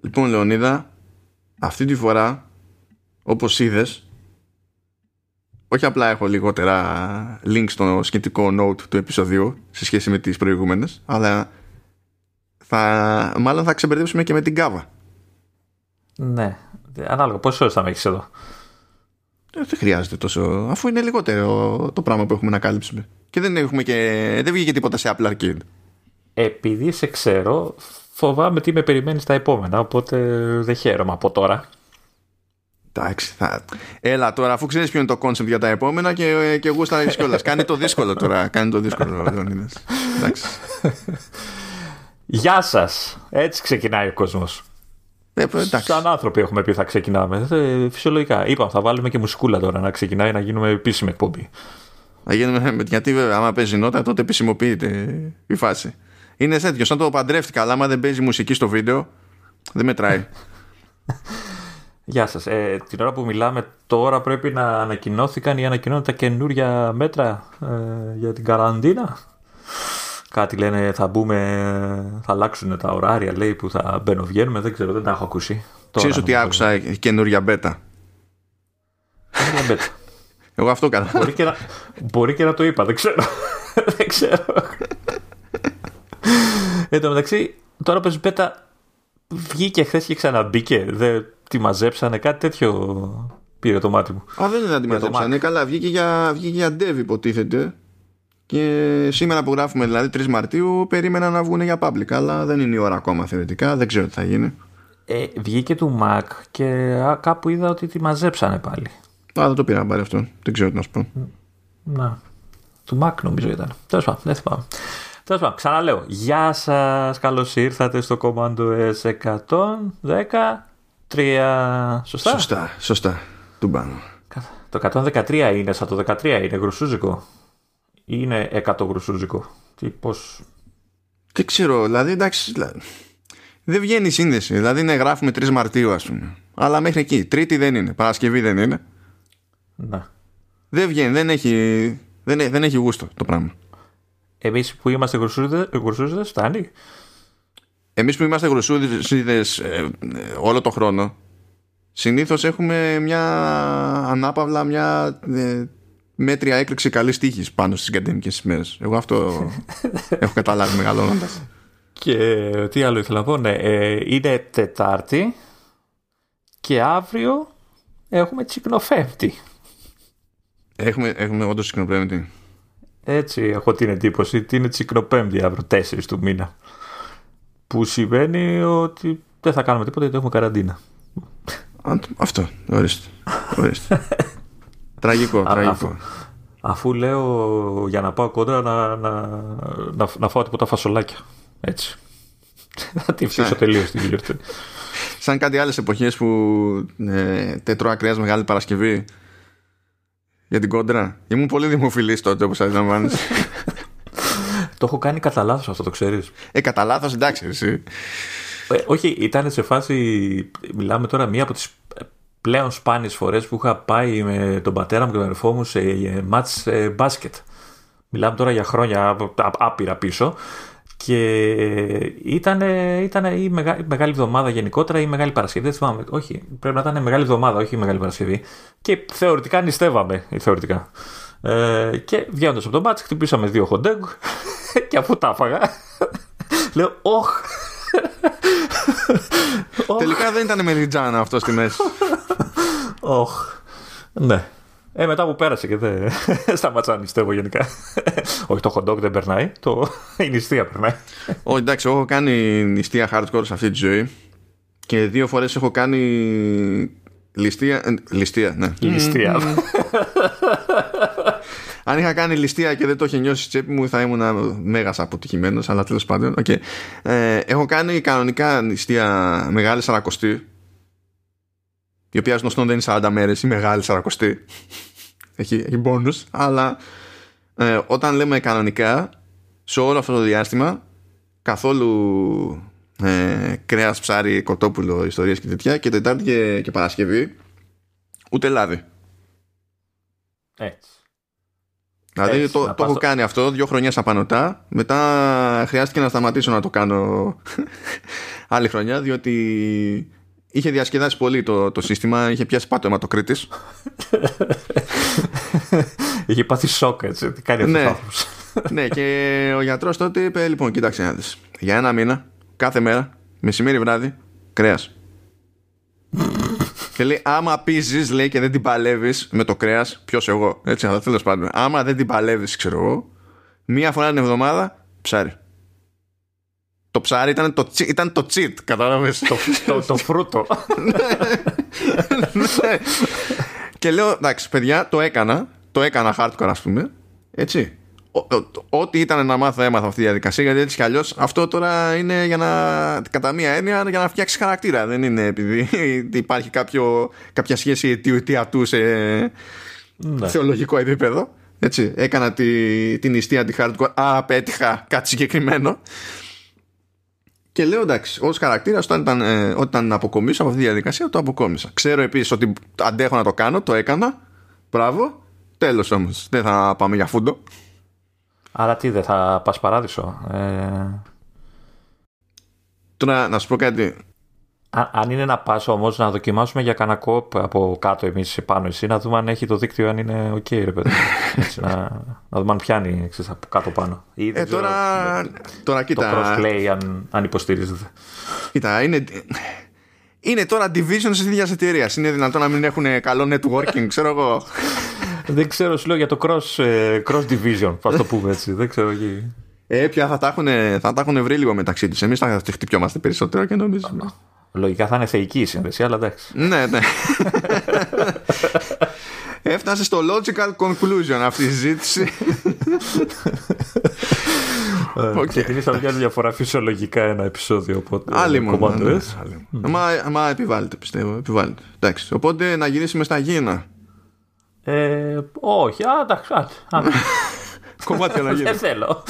Λοιπόν, Λεωνίδα, αυτή τη φορά, όπως είδες, όχι απλά έχω λιγότερα link στο σχετικό note του επεισοδίου σε σχέση με τις προηγούμενες, αλλά θα, μάλλον θα ξεμπερδέψουμε και με την κάβα. Ναι, ανάλογα. Πόσες ώρες θα με έχεις εδώ; Ε, δεν χρειάζεται τόσο, αφού είναι λιγότερο το πράγμα που έχουμε να κάλυψουμε. Και δεν, έχουμε και, δεν βγήκε τίποτα σε Apple Arcade. Επειδή σε ξέρω, φοβάμαι τι με περιμένεις στα επόμενα, οπότε δεν χαίρομαι από τώρα. Εντάξει, θα... Έλα τώρα, αφού ξέρεις ποιο είναι το concept για τα επόμενα και, και εγώ στα κιόλας. Κάνει το δύσκολο τώρα. Κάνει το δύσκολο, Εντάξει. Γεια σας. Έτσι ξεκινάει ο κόσμος. Ε, Σαν άνθρωποι έχουμε πει θα ξεκινάμε. Ε, φυσιολογικά. Είπαμε θα βάλουμε και μουσικούλα τώρα να ξεκινάει να γίνουμε επίσημη εκπομπή. Να γίνουμε, γιατί βέβαια, άμα παίζει νότα, τότε επισημοποιείται η φάση. Είναι τέτοιο, σαν το παντρεύτηκα, αλλά άμα δεν παίζει μουσική στο βίντεο, δεν μετράει. Γεια σας. Ε, την ώρα που μιλάμε τώρα πρέπει να ανακοινώθηκαν ή ανακοινώνουν τα καινούρια μέτρα ε, για την καραντίνα; Κάτι λένε θα μπούμε, θα αλλάξουν τα ωράρια λέει που θα μπαίνω βγαίνουμε, δεν ξέρω, δεν τα έχω ακούσει. Ξέρεις ότι άκουσα καινούρια μπέτα. Καινούρια μπέτα. Εγώ αυτό κάνω. Μπορεί και, να, μπορεί και να το είπα, δεν ξέρω. δεν ξέρω. Εν τω μεταξύ, τώρα που μπέτα βγήκε χθες και ξαναμπήκε. Δεν τη μαζέψανε, κάτι τέτοιο πήρε το μάτι μου. Α, δεν είναι να τη μαζέψανε. Καλά, βγήκε για, βγήκε για dev υποτίθεται. Και σήμερα που γράφουμε, δηλαδή 3 Μαρτίου, περίμενα να βγουν για public. Αλλά δεν είναι η ώρα ακόμα θεωρητικά. Δεν ξέρω τι θα γίνει. Ε, βγήκε του Mac και κάπου είδα ότι τη μαζέψανε πάλι. Α, δεν το πήρα πάρει αυτό. Δεν ξέρω τι να σου πω. Να. Του Mac νομίζω ήταν. Τέλος πάντων, δεν θυμάμαι. Τέλος πάντων, ξαναλέω. Γεια σας. Καλώς ήρθατε στο Commando S113. Σωστά; Σωστά, σωστά. Του πάνω. Το 113 είναι σαν το 13, είναι γρουσούζικο; Είναι 100 γρουσούζικο; Τι, πώς... Δεν ξέρω, δηλαδή εντάξει. Δηλαδή, δεν βγαίνει η σύνδεση. Δηλαδή ναι, γράφουμε 3 Μαρτίου, ας πούμε. Αλλά μέχρι εκεί. Τρίτη δεν είναι. Παρασκευή δεν είναι. Να. Δεν βγαίνει, δεν έχει, δεν, δεν έχει γούστο το πράγμα. Εμείς που είμαστε γρουσούζιδε, φτάνει. Εμείς που είμαστε γρουσούζιδε ε, όλο το χρόνο, συνήθως έχουμε μια ανάπαυλα, μια ε, μέτρια έκρηξη καλής τύχης πάνω στις ακαδημικέ ημέρες. Εγώ αυτό έχω καταλάβει μεγαλώνοντας. Και τι άλλο ήθελα να πω, ναι, ε, είναι Τετάρτη και αύριο έχουμε τσικνοφέμπτη. Έχουμε, έχουμε όντως τσικνοπέμπτη. Έτσι έχω την εντύπωση ότι είναι τσικνοπέμπτη αύριο 4 του μήνα. Που σημαίνει ότι δεν θα κάνουμε τίποτα γιατί έχουμε καραντίνα. Αυτό, ορίστε. ορίστε. Τραγικό, τραγικό. Αφού, λέω για να πάω κόντρα να, να, να, να φάω τίποτα φασολάκια. Έτσι. Θα τη φτύσω τελείως την γιορτή. Σαν κάτι άλλες εποχές που ε, τετρώα κρέα Μεγάλη Παρασκευή για την κόντρα. Ήμουν πολύ δημοφιλής τότε, όπως αντιλαμβάνει. το έχω κάνει κατά λάθος αυτό, το ξέρεις; Ε, κατά λάθος, εντάξει, εσύ. Ε, όχι, ήταν σε φάση. Μιλάμε τώρα μία από τις πλέον σπάνιες φορές που είχα πάει με τον πατέρα μου και τον αδερφό μου σε μάτς ε, μπάσκετ. Μιλάμε τώρα για χρόνια άπειρα πίσω και ήταν, ήταν η, Μεγάλη Εβδομάδα γενικότερα ή η Μεγάλη Παρασκευή. Δεν θυμάμαι. Όχι, πρέπει να ήταν η Μεγάλη Εβδομάδα, όχι η Μεγάλη Παρασκευή. Και θεωρητικά νηστεύαμε. Θεωρητικά. Ε, και βγαίνοντας από τον μπάτς χτυπήσαμε δύο χοντέγκ και αφού τα έφαγα λέω όχ Τελικά δεν ήταν μεριτζάνα αυτό στη μέση. Όχ. Ναι. Ε, μετά που πέρασε και δεν σταματσα να νηστεύω γενικά. Όχι, το hot dog δεν περνάει. Το... Η νηστεία περνάει. Όχι, εντάξει, έχω κάνει νηστεία hardcore σε αυτή τη ζωή. Και δύο φορές έχω κάνει ληστεία. Ε, ληστεία, ναι. Ληστεία. Αν είχα κάνει ληστεία και δεν το είχε νιώσει η τσέπη μου, θα ήμουν μέγας αποτυχημένος. Αλλά τέλος πάντων, okay. ε, έχω κάνει κανονικά ληστεία μεγάλη σαρακοστή. Η οποία γνωστόν δεν είναι 40 μέρες, η μεγάλη σαρακοστή. Έχει, έχει bonus. Αλλά ε, όταν λέμε κανονικά, σε όλο αυτό το διάστημα, καθόλου ε, κρέας, ψάρι, κοτόπουλο, ιστορίες και τέτοια, και Τετάρτη και, και Παρασκευή, ούτε λάδι. Έτσι. Δηλαδή Έτσι, το, να το πας έχω στο- κάνει αυτό δύο χρονιά στα πανωτά. Μετά χρειάστηκε να σταματήσω να το κάνω άλλη χρονιά, διότι είχε διασκεδάσει πολύ το, το σύστημα. Είχε πιάσει πάτο αιματοκρίτης. Είχε πάθει σοκ, έτσι. Τι κάνει αυτός Ναι. ο άνθρωπος. ναι, και ο γιατρός τότε είπε: Λοιπόν, κοίταξε να δεις. Για ένα μήνα, κάθε μέρα, μεσημέρι βράδυ, κρέας. και λέει: Άμα πίζεις, λέει και δεν την παλεύεις με το κρέας, ποιος εγώ. Έτσι, αλλά τέλος πάντων. Άμα δεν την παλεύεις, ξέρω εγώ, μία φορά την εβδομάδα ψάρι. Το ψάρι ήταν το, τσι- ήταν το cheat, κατάλαβες. το, το, το φρούτο. Ναι. και λέω, εντάξει, παιδιά, το έκανα. Το έκανα hardcore, ας πούμε. Έτσι. Ο- ο- Ό,τι ήταν να μάθω, έμαθα αυτή τη διαδικασία. Γιατί έτσι κι αλλιώς αυτό τώρα είναι για να. κατά μία έννοια για να φτιάξεις χαρακτήρα. Δεν είναι επειδή υπάρχει κάποιο, κάποια σχέση αιτίου-αιτιατού σε ναι. θεολογικό επίπεδο. Έτσι. Έκανα τη, την νηστεία τη hardcore. Α, απέτυχα κάτι συγκεκριμένο. Και λέω εντάξει, ως χαρακτήρας, όταν, ήταν, ε, όταν να αποκομίσω από αυτή τη διαδικασία, το αποκόμισα. Ξέρω επίσης ότι αντέχω να το κάνω, το έκανα. Μπράβο. Τέλος όμως. Δεν θα πάμε για φούντο. Άρα τι, δεν θα πας παράδεισο. Ε, Τώρα να σου πω κάτι. Α- αν είναι να πας όμως να δοκιμάσουμε για κανένα κόπ από κάτω εμείς πάνω εσύ να δούμε αν έχει το δίκτυο αν είναι ok ρε παιδί. Έτσι, να, να δούμε αν πιάνει ξέρεις, από κάτω πάνω. Ή δεν Ε, ξέρω, τώρα, τώρα το κοίτα, crossplay αν, αν υποστηρίζεται. κοίτα είναι, είναι τώρα division της ίδιας εταιρείας. Είναι δυνατόν να μην έχουν καλό networking, ξέρω εγώ. δεν ξέρω, σου λέω για το cross, ε, cross division, θα το πούμε έτσι. δεν ξέρω εκεί. Ε, πια θα τα έχουν, θα τα έχουν βρει λίγο μεταξύ τους. Εμείς θα χτυπιόμαστε περισσότερο και νομίζουμε. Λογικά θα είναι θεϊκή η σύνδεση, αλλά εντάξει. ναι, ναι. Έφτασε στο logical conclusion αυτή η συζήτηση. Okay. Ξεκινήσαμε για άλλη διαφορά φυσιολογικά ένα επεισόδιο. Οπότε, Άλλη μόνο. κομμάτι, ναι, έτσι. άλλη μόνο. Μα, μα επιβάλλεται, πιστεύω. Επιβάλλεται. Εντάξει. Οπότε να γυρίσουμε στα γήινα. Ε, όχι, α, εντάξει. α, α. Κομμάτια να Δεν γίνει. θέλω.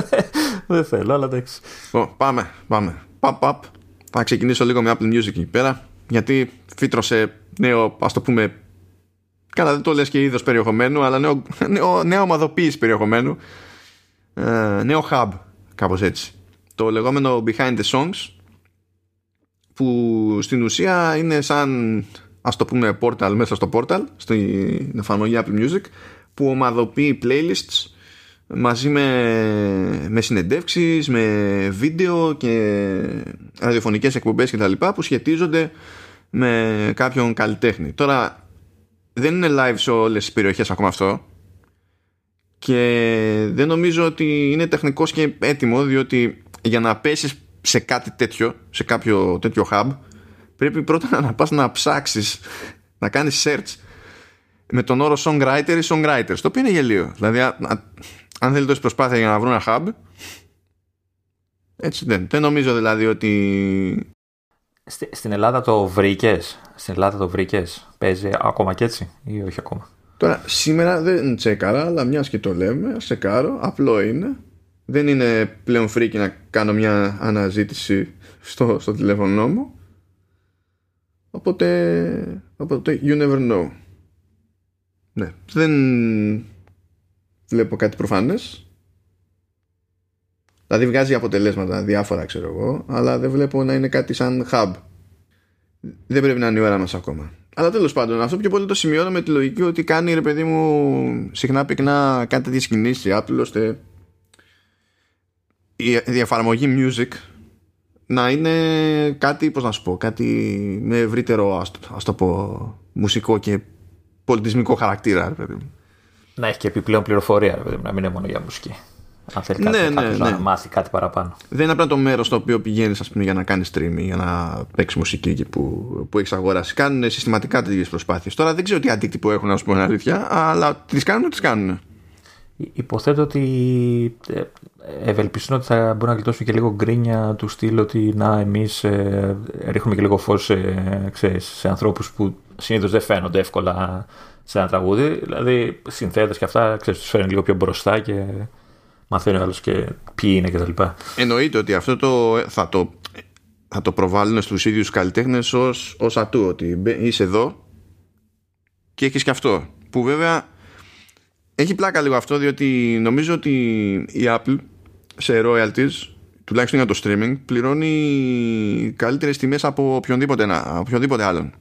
Δεν θέλω, αλλά εντάξει. Λοιπόν, πάμε, πάμε. Παπ, παπ. Θα ξεκινήσω λίγο με Apple Music εκεί πέρα. Γιατί φύτρωσε νέο, ας το πούμε. Καλά, δεν το λες και είδος περιεχομένου, αλλά νέο, νέο, νέο ομαδοποίηση περιεχομένου. Ε, νέο hub, κάπως έτσι. Το λεγόμενο Behind the Songs, που στην ουσία είναι σαν, ας το πούμε, portal μέσα στο portal, στην εφαρμογή Apple Music, που ομαδοποιεί playlists μαζί με, με συνεντεύξεις, με βίντεο και ραδιοφωνικές εκπομπές και τα λοιπά που σχετίζονται με κάποιον καλλιτέχνη. Τώρα δεν είναι live σε όλες τις περιοχές ακόμα αυτό. Και δεν νομίζω ότι είναι τεχνικός και έτοιμο διότι για να πέσεις σε κάτι τέτοιο, σε κάποιο τέτοιο hub πρέπει πρώτα να πας να ψάξεις να κάνεις search με τον όρο songwriter ή songwriters το οποίο είναι γελίο. Δηλαδή α- α- αν θέλει τόση προσπάθεια για να βρουν ένα hub έτσι δεν. Δεν νομίζω δηλαδή ότι Στη- Στην Ελλάδα το βρήκες; Στην Ελλάδα το βρήκες; Παίζει ακόμα και έτσι, ή όχι ακόμα; Τώρα, σήμερα δεν τσέκαρα, αλλά μιας και το λέμε, ας τσεκάρω. Απλό είναι. Δεν είναι πλέον φρίκι να κάνω μια αναζήτηση στο, στο τηλέφωνο μου. Οπότε, οπότε, you never know. Ναι, δεν βλέπω κάτι προφανές. Δηλαδή βγάζει αποτελέσματα διάφορα, ξέρω εγώ, αλλά δεν βλέπω να είναι κάτι σαν hub. Δεν πρέπει να είναι η ώρα μας ακόμα. Αλλά τέλος πάντων, αυτό πιο πολύ το σημειώνω με τη λογική ότι κάνει ρε παιδί μου συχνά πυκνά κάτι τέτοιες κινήσεις Apple ώστε η, η εφαρμογή music να είναι κάτι, πώς να σου πω, κάτι με ευρύτερο ας, το- ας το πω μουσικό και πολιτισμικό χαρακτήρα ρε παιδί μου. Να έχει και επιπλέον πληροφορία, ρε παιδί μου, να μην είναι μόνο για μουσική. Αν θέλει κάτι, Ναι, ναι, κάποιος ναι. να μάθει κάτι παραπάνω. Δεν είναι απλά το μέρος στο οποίο πηγαίνεις, ας πούμε, για να κάνεις streaming, για να παίξεις μουσική εκεί που, που έχεις αγοράσει. Κάνουν συστηματικά τέτοιες προσπάθειες. Τώρα δεν ξέρω τι αντίκτυπο έχουν, να σου πω την αλήθεια, αλλά τις κάνουν, τις κάνουν. Υποθέτω ότι ε, ευελπιστούν ότι θα μπορούν να γλιτώσουν και λίγο γκρίνια του στυλ ότι να εμείς ε, ρίχνουμε και λίγο φως σε, ξέρεις, σε ανθρώπους που συνήθως δεν φαίνονται εύκολα σε ένα τραγούδι. Δηλαδή συνθέτες και αυτά ξέρεις, τους φέρνει λίγο πιο μπροστά και μαθαίνει ο άλλος και ποιοι είναι κτλ. Εννοείται ότι αυτό το, θα, το, θα το προβάλλουν στους ίδιους καλλιτέχνες ως, ως ατού, ότι μπε- είσαι εδώ και έχεις και αυτό. Που βέβαια έχει πλάκα λίγο αυτό διότι νομίζω ότι η Apple σε royalties τουλάχιστον για το streaming πληρώνει καλύτερες τιμές από οποιονδήποτε, οποιονδήποτε άλλον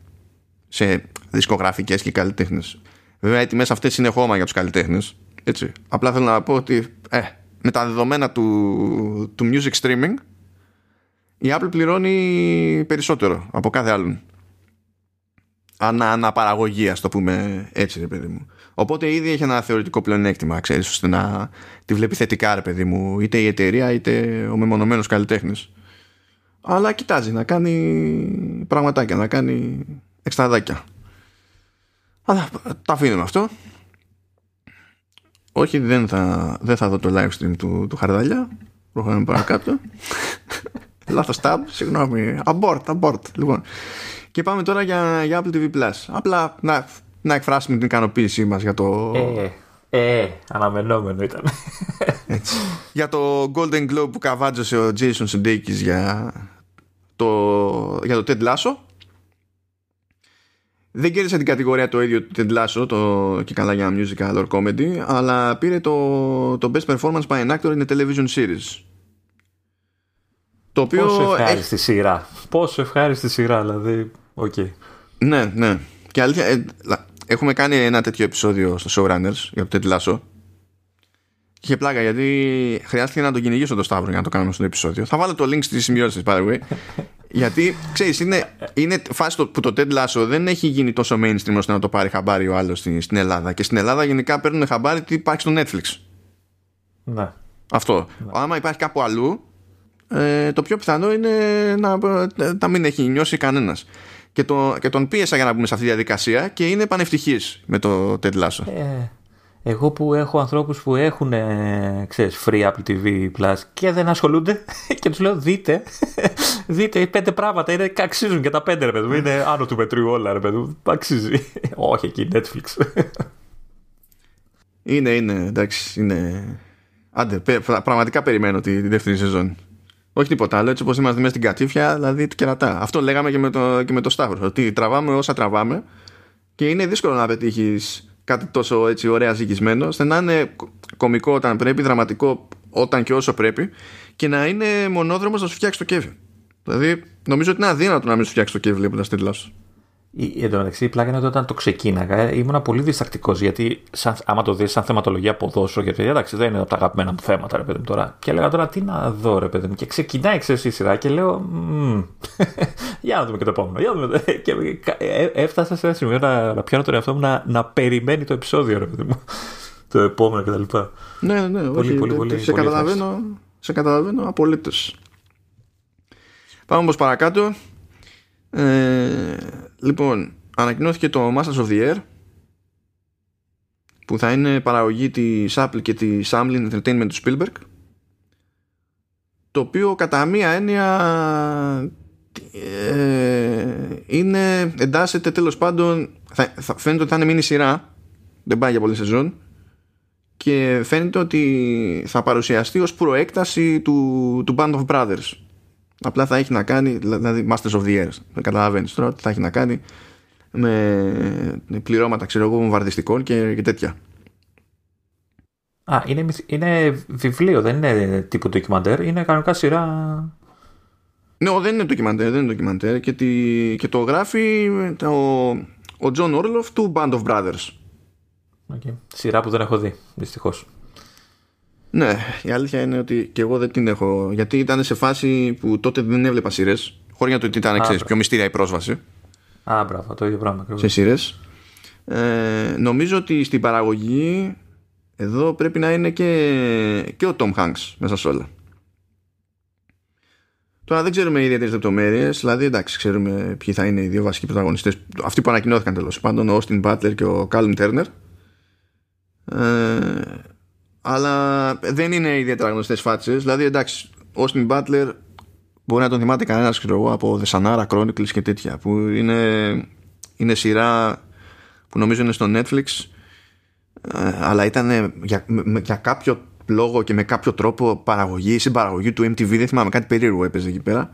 σε δισκογραφικές και καλλιτέχνες βέβαια οι τιμές αυτές είναι χώμα για τους καλλιτέχνες έτσι. απλά θέλω να πω ότι ε, με τα δεδομένα του, του music streaming η Apple πληρώνει περισσότερο από κάθε άλλον ανα, αναπαραγωγή, ας το πούμε έτσι, ρε παιδί μου. Οπότε ήδη έχει ένα θεωρητικό πλεονέκτημα, ξέρεις, ώστε να τη βλέπει θετικά, ρε παιδί μου, είτε η εταιρεία είτε ο μεμονωμένος καλλιτέχνης. Αλλά κοιτάζει να κάνει πραγματάκια, να κάνει εξτραδάκια. Αλλά τα αφήνουμε αυτό. Όχι, δεν θα, δεν θα δω το live stream του, του Χαρδαλιά. Προχωράμε παρακάτω. Λάθος tab, συγγνώμη. Abort, abort. Λοιπόν, και πάμε τώρα για, για Apple TV Plus. Απλά να, να εκφράσουμε την ικανοποίησή μας για το... Ε, ε, αναμενόμενο ήταν. Έτσι. για το Golden Globe που καβάτζωσε ο Jason Sudeikis για το, για το Ted Lasso. Δεν κέρδισε την κατηγορία το ίδιο του Ted Lasso το, και καλά για musical or comedy αλλά πήρε το, το Best Performance by an Actor in a Television Series το οποίο Πόσο ευχάριστη έχει... σειρά Πόσο ευχάριστη σειρά δηλαδή Okay. Ναι, ναι. Και αλήθεια, ε, έχουμε κάνει ένα τέτοιο επεισόδιο στο Showrunners για το Ted Lasso. Και είχε πλάκα γιατί χρειάστηκε να τον κυνηγήσω το Σταύρο για να το κάνουμε στο επεισόδιο. Θα βάλω το link στις σημειώσεις, by the way. γιατί ξέρεις, είναι, είναι φάση που το Ted Lasso δεν έχει γίνει τόσο mainstream ώστε να το πάρει χαμπάρι ο άλλος στην, στην Ελλάδα. Και στην Ελλάδα γενικά παίρνουν χαμπάρι τι υπάρχει στο Netflix. Ναι. Αυτό. Ναι. Άμα υπάρχει κάπου αλλού, ε, το πιο πιθανό είναι να, να μην έχει νιώσει κανένας και, το, και τον πίεσα για να μπούμε σε αυτή τη διαδικασία και είναι πανευτυχής με το Ted Lasso. Ε, εγώ που έχω ανθρώπους που έχουν ε, ξέρεις, free Apple TV Plus και δεν ασχολούνται και τους λέω δείτε, δείτε πέντε πράγματα είναι, αξίζουν και τα πέντε ρε παιδί είναι άνω του μετρίου όλα ρε παιδί αξίζει. Όχι εκεί Netflix. είναι, είναι, εντάξει, είναι... Άντε, πραγματικά περιμένω τη, τη δεύτερη σεζόν. Όχι τίποτα άλλο, έτσι όπως είμαστε μέσα στην κατήφια, δηλαδή του κερατά. Αυτό λέγαμε και με το, και με το Σταύρο. Ότι τραβάμε όσα τραβάμε και είναι δύσκολο να πετύχεις κάτι τόσο έτσι ωραία ζυγισμένο, ώστε να είναι κωμικό όταν πρέπει, δραματικό όταν και όσο πρέπει και να είναι μονόδρομος να σου φτιάξει το κέφι. Δηλαδή, νομίζω ότι είναι αδύνατο να μην σου φτιάξει το κέφι βλέποντας τη σου. Εν τω μεταξύ, η πλάκα είναι ότι όταν το ξεκίναγα ήμουν πολύ διστακτικός γιατί, σαν, άμα το δεις σαν θεματολογία ποδόσφαιρο, γιατί εντάξει δεν είναι από τα αγαπημένα μου θέματα, ρε παιδί μου τώρα. Και έλεγα τώρα τι να δω, ρε παιδί μου. Και ξεκινάει ξέρεις η σειρά και λέω. για να δούμε και το επόμενο. Για να δούμε. Και ε, έφτασα σε ένα σημείο να, να πιάνω τον εαυτό μου να, να περιμένει το επεισόδιο, ρε παιδί μου. το επόμενο κτλ. Ναι, ναι, πολύ, όχι, πολύ, πολύ, σε, πολύ καταλαβαίνω, σε καταλαβαίνω απολύτως. Πάμε όμως παρακάτω. Ε, λοιπόν, ανακοινώθηκε το Masters of the Air που θα είναι παραγωγή της Apple και της Amblin Entertainment του Spielberg το οποίο κατά μία έννοια ε, είναι, εντάσσεται τέλος πάντων θα, θα, φαίνεται ότι θα είναι μήνυ σειρά δεν πάει για πολλή σεζόν και φαίνεται ότι θα παρουσιαστεί ως προέκταση του, του Band of Brothers Απλά θα έχει να κάνει, δηλαδή Masters of the Air, καταλαβαίνεις τώρα, θα έχει να κάνει με πληρώματα, ξέρω εγώ, βομβαρδιστικών και, και τέτοια. Α, είναι, είναι βιβλίο, δεν είναι τύπου ντοκιμαντέρ, είναι κανονικά σειρά... Ναι, δεν είναι ντοκιμαντέρ, δεν είναι ντοκιμαντέρ και, τη, και το γράφει ο, ο John Orloff του Band of Brothers. Okay. Σειρά που δεν έχω δει, δυστυχώς. Ναι, η αλήθεια είναι ότι και εγώ δεν την έχω. Γιατί ήταν σε φάση που τότε δεν έβλεπα σειρές. Χωρίς να το ότι ήταν ξέρεις, πιο μυστήρια η πρόσβαση. Α, μπράβο, το ίδιο πράγμα. Σε σειρές. Ε, νομίζω ότι στην παραγωγή εδώ πρέπει να είναι και, και ο Tom Hanks μέσα σε όλα. Τώρα δεν ξέρουμε ιδιαίτερες λεπτομέρειες, δηλαδή εντάξει, ξέρουμε ποιοι θα είναι οι δύο βασικοί πρωταγωνιστές. Αυτοί που ανακοινώθηκαν τέλος πάντων, ο Austin Butler και ο Callum Turner. Ε, αλλά δεν είναι ιδιαίτερα γνωστές φάτσες. Δηλαδή, εντάξει, Austin Butler μπορεί να τον θυμάται κανένας από The Sanara Chronicles και τέτοια που είναι, είναι σειρά που νομίζω είναι στο Netflix ε, αλλά ήταν για, για κάποιο λόγο και με κάποιο τρόπο παραγωγή ή συμπαραγωγή του MTV δεν θυμάμαι κάτι περίεργο έπαιζε εκεί πέρα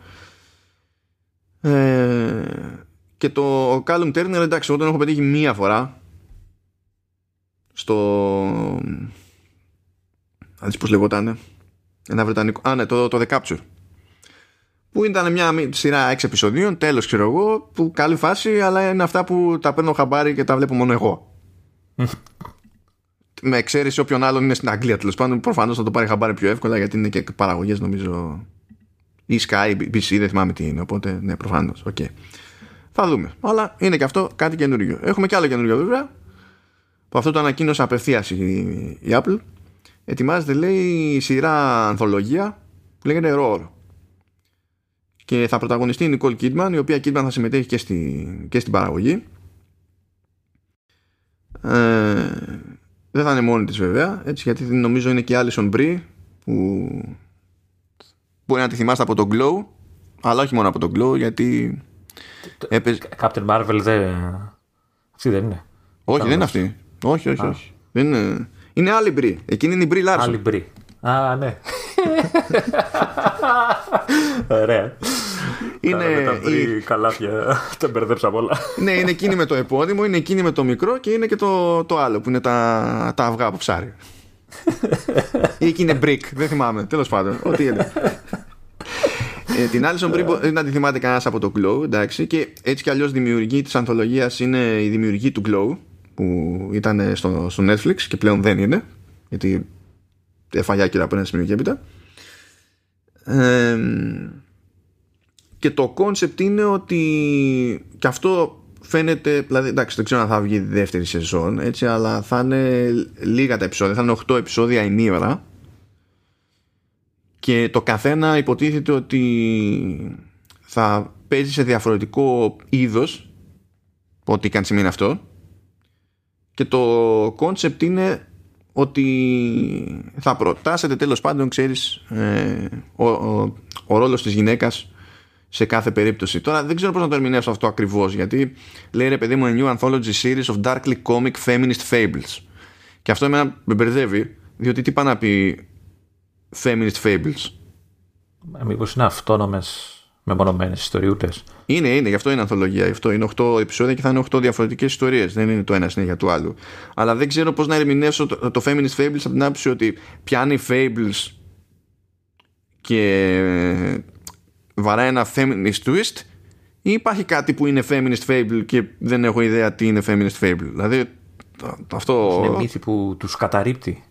ε, και το Callum Turner εντάξει όταν έχω πετύχει μία φορά στο αν πώς λεγότανε ένα βρετανικό α ναι το, το The Capture που ήταν μια σειρά 6 επεισοδίων τέλος ξέρω εγώ που καλή φάση αλλά είναι αυτά που τα παίρνω χαμπάρι και τα βλέπω μόνο εγώ με εξαίρεση όποιον άλλον είναι στην Αγγλία τέλος πάντων προφανώς θα το πάρει χαμπάρι πιο εύκολα γιατί είναι και παραγωγές νομίζω ή Sky, BC, δεν θυμάμαι τι είναι. Οπότε, ναι, προφανώς. Okay. Θα δούμε. Αλλά είναι και αυτό κάτι καινούριο. Έχουμε και άλλο καινούριο βέβαια. Που αυτό το ανακοίνωσε απευθείας η, Apple. Ετοιμάζεται, λέει, η σειρά ανθολογία που λέγεται Roar. Και θα πρωταγωνιστεί η Nicole Kidman, η οποία Kidman θα συμμετέχει και, στη, και στην παραγωγή. Ε, δεν θα είναι μόνη της βέβαια, έτσι, γιατί νομίζω είναι και η Alison Brie που Μπορεί να τη θυμάστε από το Glow, αλλά όχι μόνο από το Glow, γιατί. Έπαιζε... Captain Marvel δεν. Αυτή δεν είναι. Όχι, δεν είναι αυτή. Όχι, όχι, όχι. Δεν είναι... είναι άλλη Brie. Εκείνη είναι η Brie Larson. Άλλη Brie. Α, ναι. Ωραία. Είναι τα η... καλάθια, τα μπερδέψα όλα. ναι, είναι εκείνη με το επώνυμο, είναι εκείνη με το μικρό και είναι και το, το άλλο που είναι τα, τα αυγά από ψάρι. Ή εκείνη είναι μπρικ, δεν θυμάμαι. Τέλος πάντων, ό,τι είναι. ε, την Alison Brie δεν τη θυμάται κανένας από το Glow, εντάξει. Και έτσι κι αλλιώς δημιουργοί της ανθολογίας είναι η δημιουργή του Glow, που ήταν στο, στο Netflix και πλέον δεν είναι. Γιατί έφαγε άκυρο από ένα σημείο και έπειτα. Ε, και το concept είναι ότι και αυτό φαίνεται, δηλαδή εντάξει δεν ξέρω αν θα βγει δεύτερη σεζόν έτσι, αλλά θα είναι λίγα τα επεισόδια, θα είναι 8 επεισόδια ημίωρα και το καθένα υποτίθεται ότι θα παίζει σε διαφορετικό είδος ό,τι καν σημαίνει αυτό και το concept είναι ότι θα προτάσσεται τέλος πάντων ξέρεις ε, ο, ο, ο ρόλος της γυναίκας σε κάθε περίπτωση. Τώρα δεν ξέρω πώς να το ερμηνεύσω αυτό ακριβώς, γιατί λέει ρε παιδί μου, a new anthology series of darkly comic feminist fables. Και αυτό εμένα με μπερδεύει, διότι τι πάει να πει feminist fables; Ε, Μήπως είναι αυτόνομες μεμονωμένες ιστοριούτες. Είναι, είναι, γι' αυτό είναι ανθολογία. Αυτό είναι 8 επεισόδια και θα είναι 8 διαφορετικές ιστορίες. Δεν είναι το ένα συνέχεια του άλλου. Αλλά δεν ξέρω πώς να ερμηνεύσω το, το feminist fables από την άποψη ότι πιάνει fables και βαράει ένα feminist twist ή υπάρχει κάτι που είναι feminist fable και δεν έχω ιδέα τι είναι feminist fable. Δηλαδή αυτό... Είναι μύθι που τους καταρρύπτει.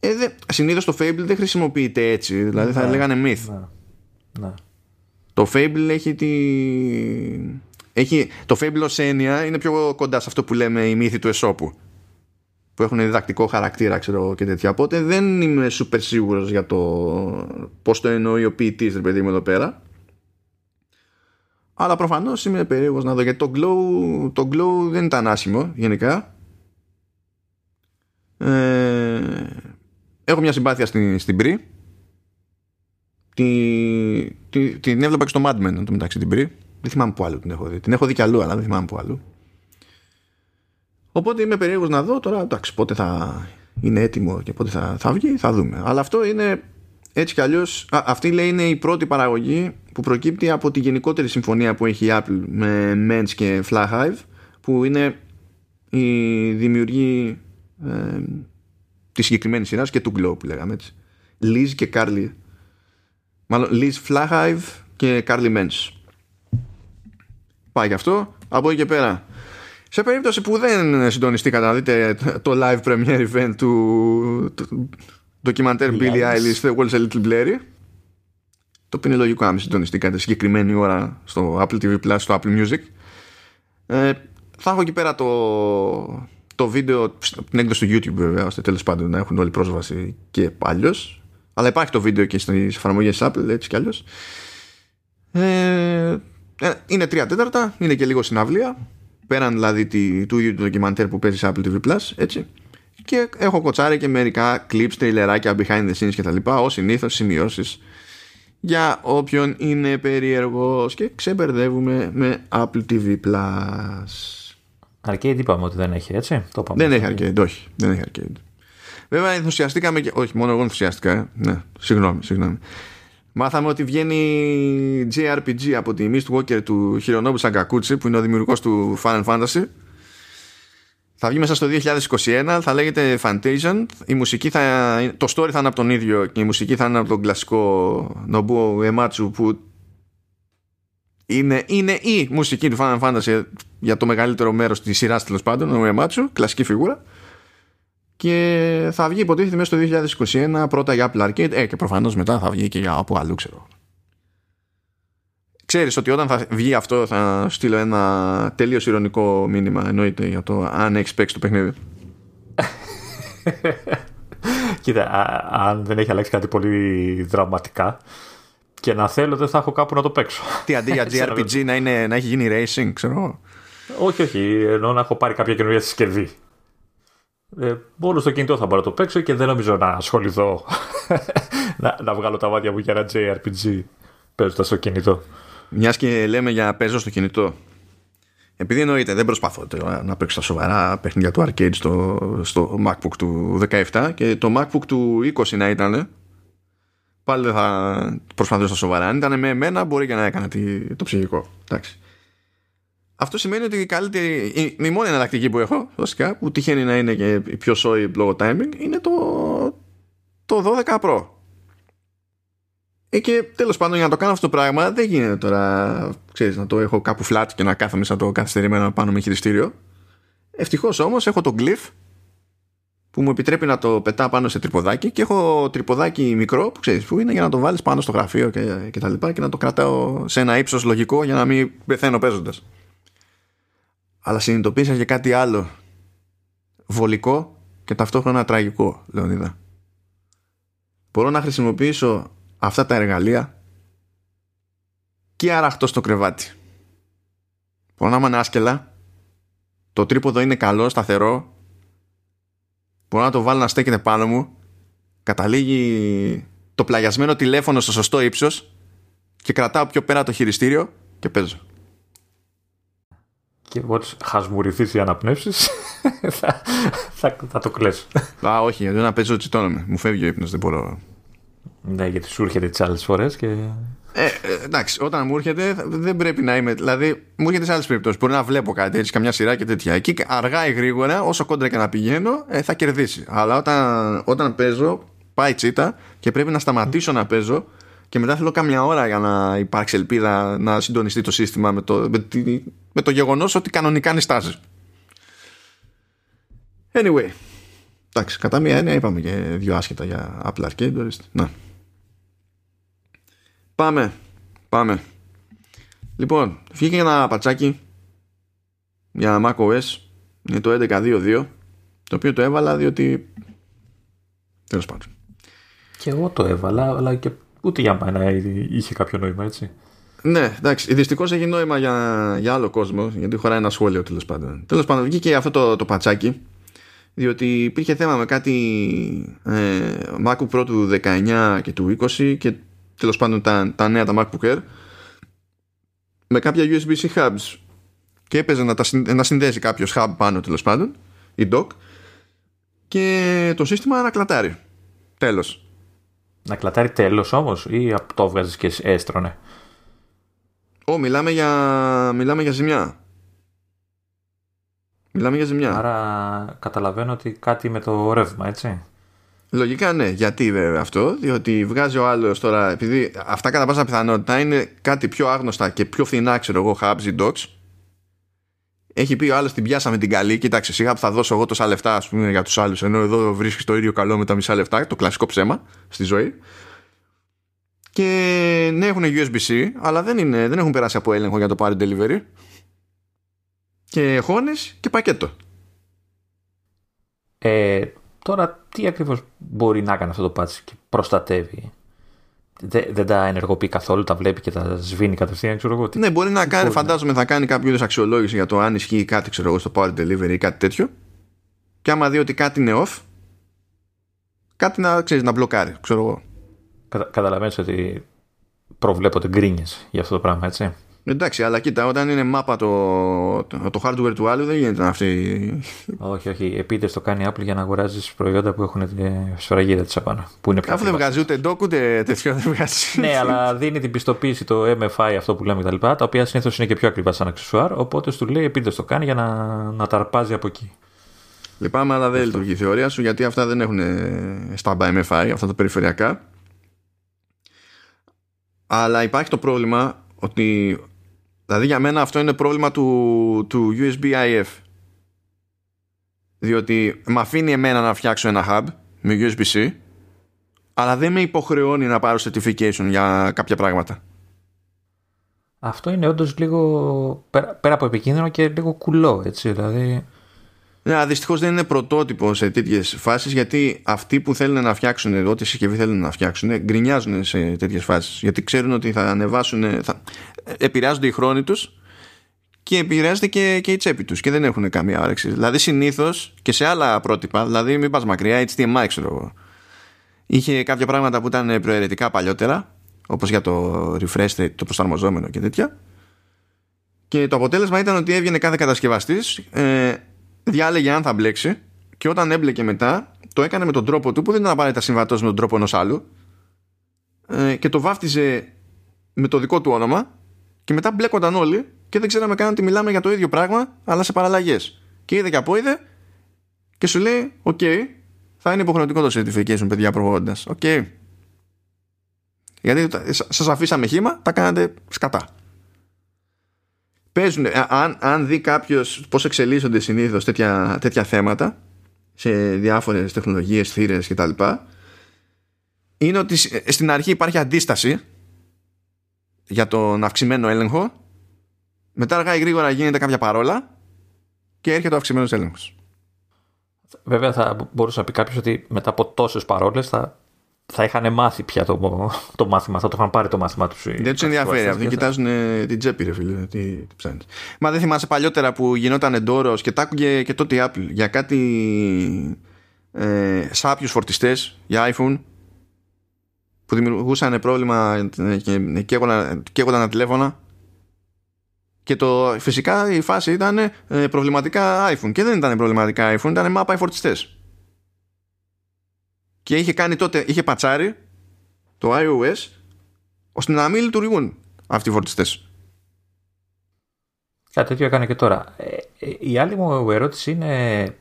Ε, δε, συνήθως το fable δεν χρησιμοποιείται έτσι. Δηλαδή θα ναι, λέγανε myth. Ναι, ναι. Το fable έχει τη... Έχει, το fable ως έννοια είναι πιο κοντά σε αυτό που λέμε η μύθη του εσώπου που έχουν διδακτικό χαρακτήρα ξέρω και τέτοια οπότε δεν είμαι super σίγουρος για το πως το εννοεί ο ποιητής ρε παιδί μου εδώ πέρα αλλά προφανώς είμαι περίεργος να δω γιατί το glow, το glow δεν ήταν άσχημο γενικά ε, έχω μια συμπάθεια στην, στην Brie τη, τη, την έβλεπα και στο Mad Men το μεταξύ την Brie δεν θυμάμαι που άλλο την έχω δει την έχω δει κι αλλού αλλά δεν θυμάμαι που αλλού Οπότε είμαι περίεργος να δω τώρα, εντάξει, πότε θα είναι έτοιμο και πότε θα, θα βγει, θα δούμε. Αλλά αυτό είναι έτσι κι αλλιώς. Αυτή λέει είναι η πρώτη παραγωγή που προκύπτει από τη γενικότερη συμφωνία που έχει η Apple με Men's και Flyhive, που είναι η δημιουργή ε, τη συγκεκριμένη σειρά και του Glow που λέγαμε έτσι. Liz και Carly. Μάλλον Liz Flyhive και Carly Men's. Πάει γι' αυτό. Από εκεί και πέρα σε περίπτωση που δεν συντονιστήκατε να δείτε το live premiere event του, του ντοκιμαντέρ Billie Eilish The World's a Little Blurry το οποίο είναι λογικό να μην συντονιστήκατε συγκεκριμένη ώρα στο Apple TV Plus, στο Apple Music ε, θα έχω εκεί πέρα το, το βίντεο την έκδοση του YouTube βέβαια ώστε τέλος πάντων να έχουν όλη πρόσβαση και αλλιώς. αλλά υπάρχει το βίντεο και στις εφαρμογές Apple έτσι κι αλλιώς ε, ε, είναι τρία τέταρτα, είναι και λίγο συναυλία πέραν δηλαδή του ίδιου του ντοκιμαντέρ που παίζει σε Apple TV Plus, έτσι. Και έχω κοτσάρει και μερικά clips, τριλεράκια, behind the scenes κτλ. Ω συνήθως σημειώσεις για όποιον είναι περίεργος και ξεμπερδεύουμε με Apple TV Plus. Arcade είπαμε ότι δεν έχει, έτσι; Το δεν έχει Arcade, όχι. Δεν έχει Arcade. Βέβαια ενθουσιαστήκαμε και. Όχι, μόνο εγώ ενθουσιαστικά. Ε. Ναι, συγγνώμη, συγγνώμη. Μάθαμε ότι βγαίνει JRPG από τη Mist Walker του Hironobu Sakaguchi που είναι ο δημιουργός του Final Fantasy Θα βγει μέσα στο 2021, θα λέγεται Fantasia. Η μουσική θα, το story θα είναι από τον ίδιο και η μουσική θα είναι από τον κλασικό Nobuo Uematsu που είναι, είναι η μουσική του Final Fantasy για το μεγαλύτερο μέρος της σειράς τέλος πάντων, ο Uematsu, κλασική φιγούρα. Και θα βγει υποτίθεται μέσα στο 2021 πρώτα για Apple Arcade, ε, και προφανώς μετά θα βγει και για από αλλού, ξέρω. Ξέρεις ότι όταν θα βγει αυτό θα στείλω ένα τελείως ηρωνικό μήνυμα εννοείται για το αν έχεις παίξει το παιχνίδι. Κοίτα, αν δεν έχει αλλάξει κάτι πολύ δραματικά και να θέλω δεν θα έχω κάπου να το παίξω. Τι αντί για JRPG να, είναι, να έχει γίνει racing, ξέρω Όχι, όχι. Ενώ να έχω πάρει κάποια καινούργια συσκευή. Ε, μόνο στο κινητό θα μπορώ να το παίξω και δεν νομίζω να ασχοληθώ να, να βγάλω τα μάτια μου για ένα JRPG παίζοντας στο κινητό. Μιας και λέμε για παίζω στο κινητό. Επειδή εννοείται δεν προσπαθώ να παίξω τα σοβαρά παιχνίδια του arcade στο, στο MacBook του 17 και το MacBook του 20 να ήταν πάλι δεν θα προσπαθήσω στα σοβαρά. Αν ήταν με εμένα μπορεί και να έκανε το ψυχικό. Εντάξει. Αυτό σημαίνει ότι η καλύτερη, η, η μόνη εναλλακτική που έχω, βασικά, που τυχαίνει να είναι και η πιο σόη λόγω timing, είναι το, το 12 Pro. Ε, και τέλος πάντων για να το κάνω αυτό το πράγμα δεν γίνεται τώρα ξέρεις, να το έχω κάπου flat και να κάθομαι σαν το καθυστερημένο πάνω με χειριστήριο. Ευτυχώς όμως έχω το glyph που μου επιτρέπει να το πετά πάνω σε τρυποδάκι και έχω τρυποδάκι μικρό που ξέρεις που είναι για να το βάλεις πάνω στο γραφείο και, και τα λοιπά και να το κρατάω σε ένα ύψος λογικό για να μην πεθαίνω παίζοντας. Αλλά συνειδητοποίησα και κάτι άλλο βολικό και ταυτόχρονα τραγικό, Λεωνίδα. Μπορώ να χρησιμοποιήσω αυτά τα εργαλεία και αραχτό στο κρεβάτι. Μπορώ να είμαι άσκελα, το τρίποδο είναι καλό, σταθερό, μπορώ να το βάλω να στέκεται πάνω μου, καταλήγει το πλαγιασμένο τηλέφωνο στο σωστό ύψος και κρατάω πιο πέρα το χειριστήριο και παίζω. Και μόλις χασμουριθείς οι αναπνεύσεις θα, θα, θα, το κλαις. Α, όχι, γιατί να παίζω τσιτώνομαι. Μου φεύγει ο ύπνος, δεν μπορώ. Ναι, γιατί σου έρχεται τις άλλες φορές και. Ε, ε, εντάξει, όταν μου έρχεται δεν πρέπει να είμαι. Δηλαδή, μου έρχεται σε άλλες περιπτώσεις. Μπορεί να βλέπω κάτι έτσι, καμιά σειρά και τέτοια. Εκεί αργά ή γρήγορα, όσο κόντρα και να πηγαίνω, ε, θα κερδίσει. Αλλά όταν, όταν παίζω, πάει τσίτα και πρέπει να σταματήσω να παίζω και μετά θέλω κάμια ώρα για να υπάρξει ελπίδα να συντονιστεί το σύστημα με το, με, με το γεγονός ότι κανονικά είναι στάσει. Anyway, εντάξει, κατά μία έννοια είπαμε και δύο άσχετα για Apple Arcade. Να. Πάμε. Πάμε. Λοιπόν, βγήκε ένα πατσάκι για macOS. Είναι το 11.2.2 το οποίο το έβαλα διότι τέλος πάντων. Και εγώ το έβαλα, αλλά και ούτε για μένα είχε κάποιο νόημα, έτσι. Ναι, εντάξει. Δυστυχώς έχει νόημα για, για άλλο κόσμο, γιατί χωράει ένα σχόλιο τέλος πάντων. Τέλος πάντων, βγήκε αυτό το, το πατσάκι, διότι υπήρχε θέμα με κάτι ε, MacBook Pro του 19 και του 20 και τέλος πάντων τα, τα νέα τα MacBook Air με κάποια USB-C hubs και έπαιζε να, τα, να συνδέσει κάποιος hub πάνω τέλος πάντων η dock και το σύστημα να κλατάρει τέλος να κλατάρει τέλος όμως ή το βγάζεις και έστρωνε; Ω, μιλάμε για, μιλάμε για ζημιά Μιλάμε για ζημιά. Άρα καταλαβαίνω ότι κάτι με το ρεύμα, έτσι. Λογικά ναι. Γιατί βέβαια αυτό, διότι βγάζει ο άλλος τώρα, επειδή αυτά κατά πάσα πιθανότητα είναι κάτι πιο άγνωστα και πιο φθηνά, ξέρω εγώ, hubs ή docs. Έχει πει ο άλλος την πιάσαμε την καλή. Κοίταξε, σιγά που θα δώσω εγώ τόσα λεφτά, ας πούμε, για τους άλλους. Ενώ εδώ βρίσκεις το ίδιο καλό με τα μισά λεφτά, το κλασικό ψέμα στη ζωή. Και ναι, έχουν USB-C, αλλά δεν, είναι, δεν έχουν περάσει από έλεγχο για το πάρει delivery. Και χώνε και πακέτο. Ε, Τώρα τι ακριβώς μπορεί να κάνει αυτό το patch και προστατεύει; Δεν, δεν τα ενεργοποιεί καθόλου, τα βλέπει και τα σβήνει κατευθείαν, ξέρω εγώ. Ναι, μπορεί να κάνει, φαντάζομαι θα κάνει κάποιο είδους αξιολόγηση για το αν ισχύει κάτι, ξέρω εγώ, στο power delivery ή κάτι τέτοιο. Και άμα δει ότι κάτι είναι off, κάτι να, ξέρεις, να μπλοκάρει, ξέρω εγώ. Κατα, καταλαβαίνεις ότι προβλέπονται γκρίνιες για αυτό το πράγμα, έτσι; Εντάξει, αλλά κοίτα, όταν είναι μάπα το, το, το hardware του άλλου δεν γίνεται αυτή. Όχι, όχι. Επίτηδε το κάνει η Apple για να αγοράζεις προϊόντα που έχουν τη σφραγίδα της απάνω. Που είναι Αφού δεν βγάζει ούτε dock ούτε τέτοιο δεν βγάζει. ναι, αλλά δίνει την πιστοποίηση το MFI αυτό που λέμε κτλ. Τα, τα οποία συνήθως είναι και πιο ακριβά σαν αξεσουάρ. Οπότε του λέει επίτηδε το κάνει για να, να τα αρπάζει από εκεί. Λυπάμαι, αλλά δεν λειτουργεί η θεωρία σου γιατί αυτά δεν έχουν στα MFI, αυτά τα περιφερειακά. Αλλά υπάρχει το πρόβλημα ότι. Δηλαδή για μένα αυτό είναι πρόβλημα του, του USB-IF. Διότι με αφήνει εμένα να φτιάξω ένα hub με USB-C, αλλά δεν με υποχρεώνει να πάρω certification για κάποια πράγματα. Αυτό είναι όντως λίγο πέρα, πέρα από επικίνδυνο και λίγο κουλό, έτσι. Δηλαδή. Ναι, δυστυχώς δεν είναι πρωτότυπο σε τέτοιες φάσεις γιατί αυτοί που θέλουν να φτιάξουν ό,τι συσκευή θέλουν να φτιάξουν γκρινιάζουν σε τέτοιες φάσεις. Γιατί ξέρουν ότι θα ανεβάσουν. Θα... Επηρεάζονται οι χρόνοι τους και επηρεάζεται και, και η τσέπη τους και δεν έχουν καμία όρεξη. Δηλαδή συνήθως και σε άλλα πρότυπα, δηλαδή μην πας μακριά, HDMI ξέρω εγώ. Είχε κάποια πράγματα που ήταν προαιρετικά παλιότερα, όπως για το refresh, το προσαρμοζόμενο και τέτοια. Και το αποτέλεσμα ήταν ότι έβγαινε κάθε κατασκευαστής, ε, διάλεγε αν θα μπλέξει και όταν έμπλεκε μετά το έκανε με τον τρόπο του που δεν ήταν απαραίτητα συμβατός με τον τρόπο ενός άλλου ε, και το βάφτιζε με το δικό του όνομα και μετά μπλέκονταν όλοι και δεν ξέραμε καν ότι μιλάμε για το ίδιο πράγμα αλλά σε παραλλαγές. Και είδε και από είδε και σου λέει: Οκ, θα είναι υποχρεωτικό το certification, παιδιά, προχωρώντα. Οκ. Γιατί σας αφήσαμε χύμα, τα κάνατε σκατά παίζουν, ε, αν, αν δει κάποιος πώς εξελίσσονται συνήθως τέτοια, τέτοια θέματα σε διάφορες τεχνολογίες, θύρες κτλ., είναι ότι ε, στην αρχή υπάρχει αντίσταση για τον αυξημένο έλεγχο. Μετά αργά ή γρήγορα γίνεται κάποια παρόλα και έρχεται ο αυξημένος έλεγχος. Βέβαια, θα μπορούσε να πει κάποιος ότι μετά από τόσες παρόλες θα θα είχαν μάθει πια το, το μάθημα, θα το είχαν πάρει το μάθημα τους. Δεν τους ενδιαφέρει. Αυτοί κοιτάζουν την τσέπη, ρε φίλε. Τι, τι ψάχνεις. Μα δεν θυμάσαι παλιότερα που γινόταν εντόρο και τα άκουγε και τότε η Apple για κάτι ε, σάπιους φορτιστές για iPhone που δημιουργούσαν πρόβλημα και καίγονταν τα τηλέφωνα. Και το, φυσικά η φάση ήταν ε, προβληματικά iPhone. Και δεν ήταν προβληματικά iPhone, ήταν μάπα οι φορτιστές και είχε κάνει τότε, είχε πατσάρει το iOS ώστε να μην λειτουργούν αυτοί οι φορτιστές. Κάτι τέτοιο έκανε και τώρα. Ε, ε, η άλλη μου ερώτηση είναι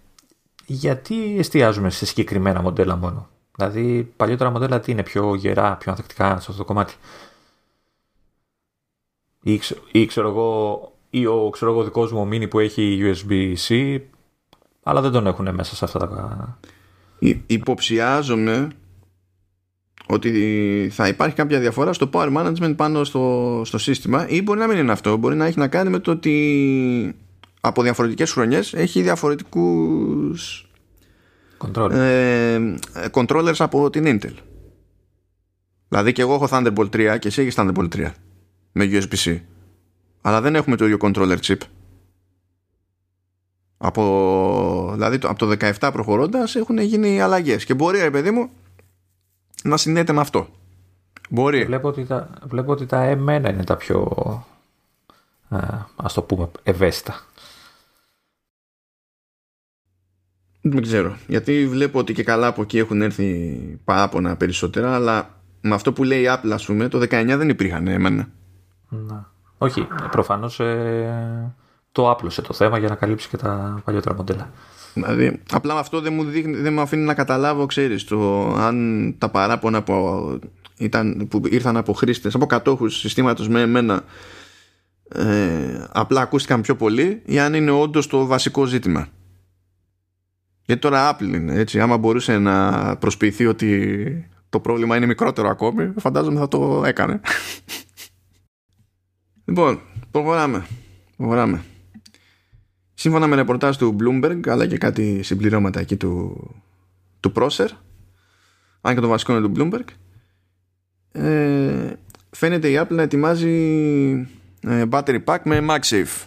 γιατί εστιάζουμε σε συγκεκριμένα μοντέλα μόνο; Δηλαδή παλιότερα μοντέλα τι είναι πιο γερά, πιο ανθεκτικά σε αυτό το κομμάτι; Ή, ή ξέρω εγώ, ή ο ξέρω εγώ δικός μου mini που έχει USB-C αλλά δεν τον έχουν μέσα σε αυτά τα Υποψιάζομαι ότι θα υπάρχει κάποια διαφορά στο power management πάνω στο, στο σύστημα ή μπορεί να μην είναι αυτό. Μπορεί να έχει να κάνει με το ότι από διαφορετικές χρονιές έχει διαφορετικούς Controller. ε, controllers από την Intel. Δηλαδή και εγώ έχω Thunderbolt 3 και εσύ έχεις Thunderbolt 3 με USB-C. Αλλά δεν έχουμε το ίδιο controller chip. Από, δηλαδή από το 17 προχωρώντας έχουν γίνει αλλαγές και μπορεί ρε παιδί μου να συνδέεται με αυτό. Μπορεί. Βλέπω ότι τα, βλέπω ότι τα εμένα είναι τα πιο α, ας το πούμε ευαίσθητα. Δεν ξέρω. Γιατί βλέπω ότι και καλά από εκεί έχουν έρθει παράπονα περισσότερα, αλλά με αυτό που λέει η Apple, ας πούμε, το 19 δεν υπήρχαν εμένα. Να. Όχι, προφανώς ε, το άπλωσε το θέμα για να καλύψει και τα παλιότερα μοντέλα. Δηλαδή, απλά αυτό δεν μου, δείχνει, δεν μου αφήνει να καταλάβω, ξέρεις, το, αν τα παράπονα που, ήταν, που ήρθαν από χρήστες, από κατόχους συστήματος με εμένα, ε, απλά ακούστηκαν πιο πολύ ή αν είναι όντως το βασικό ζήτημα. Γιατί τώρα Apple είναι, έτσι, άμα μπορούσε να προσποιηθεί ότι το πρόβλημα είναι μικρότερο ακόμη, φαντάζομαι θα το έκανε. λοιπόν, προχωράμε. Προχωράμε. Σύμφωνα με ρεπορτάζ του Bloomberg αλλά και κάτι συμπληρώματα εκεί του, του Procer αν και το βασικό είναι του Bloomberg ε, φαίνεται η Apple να ετοιμάζει ε, battery pack με MagSafe.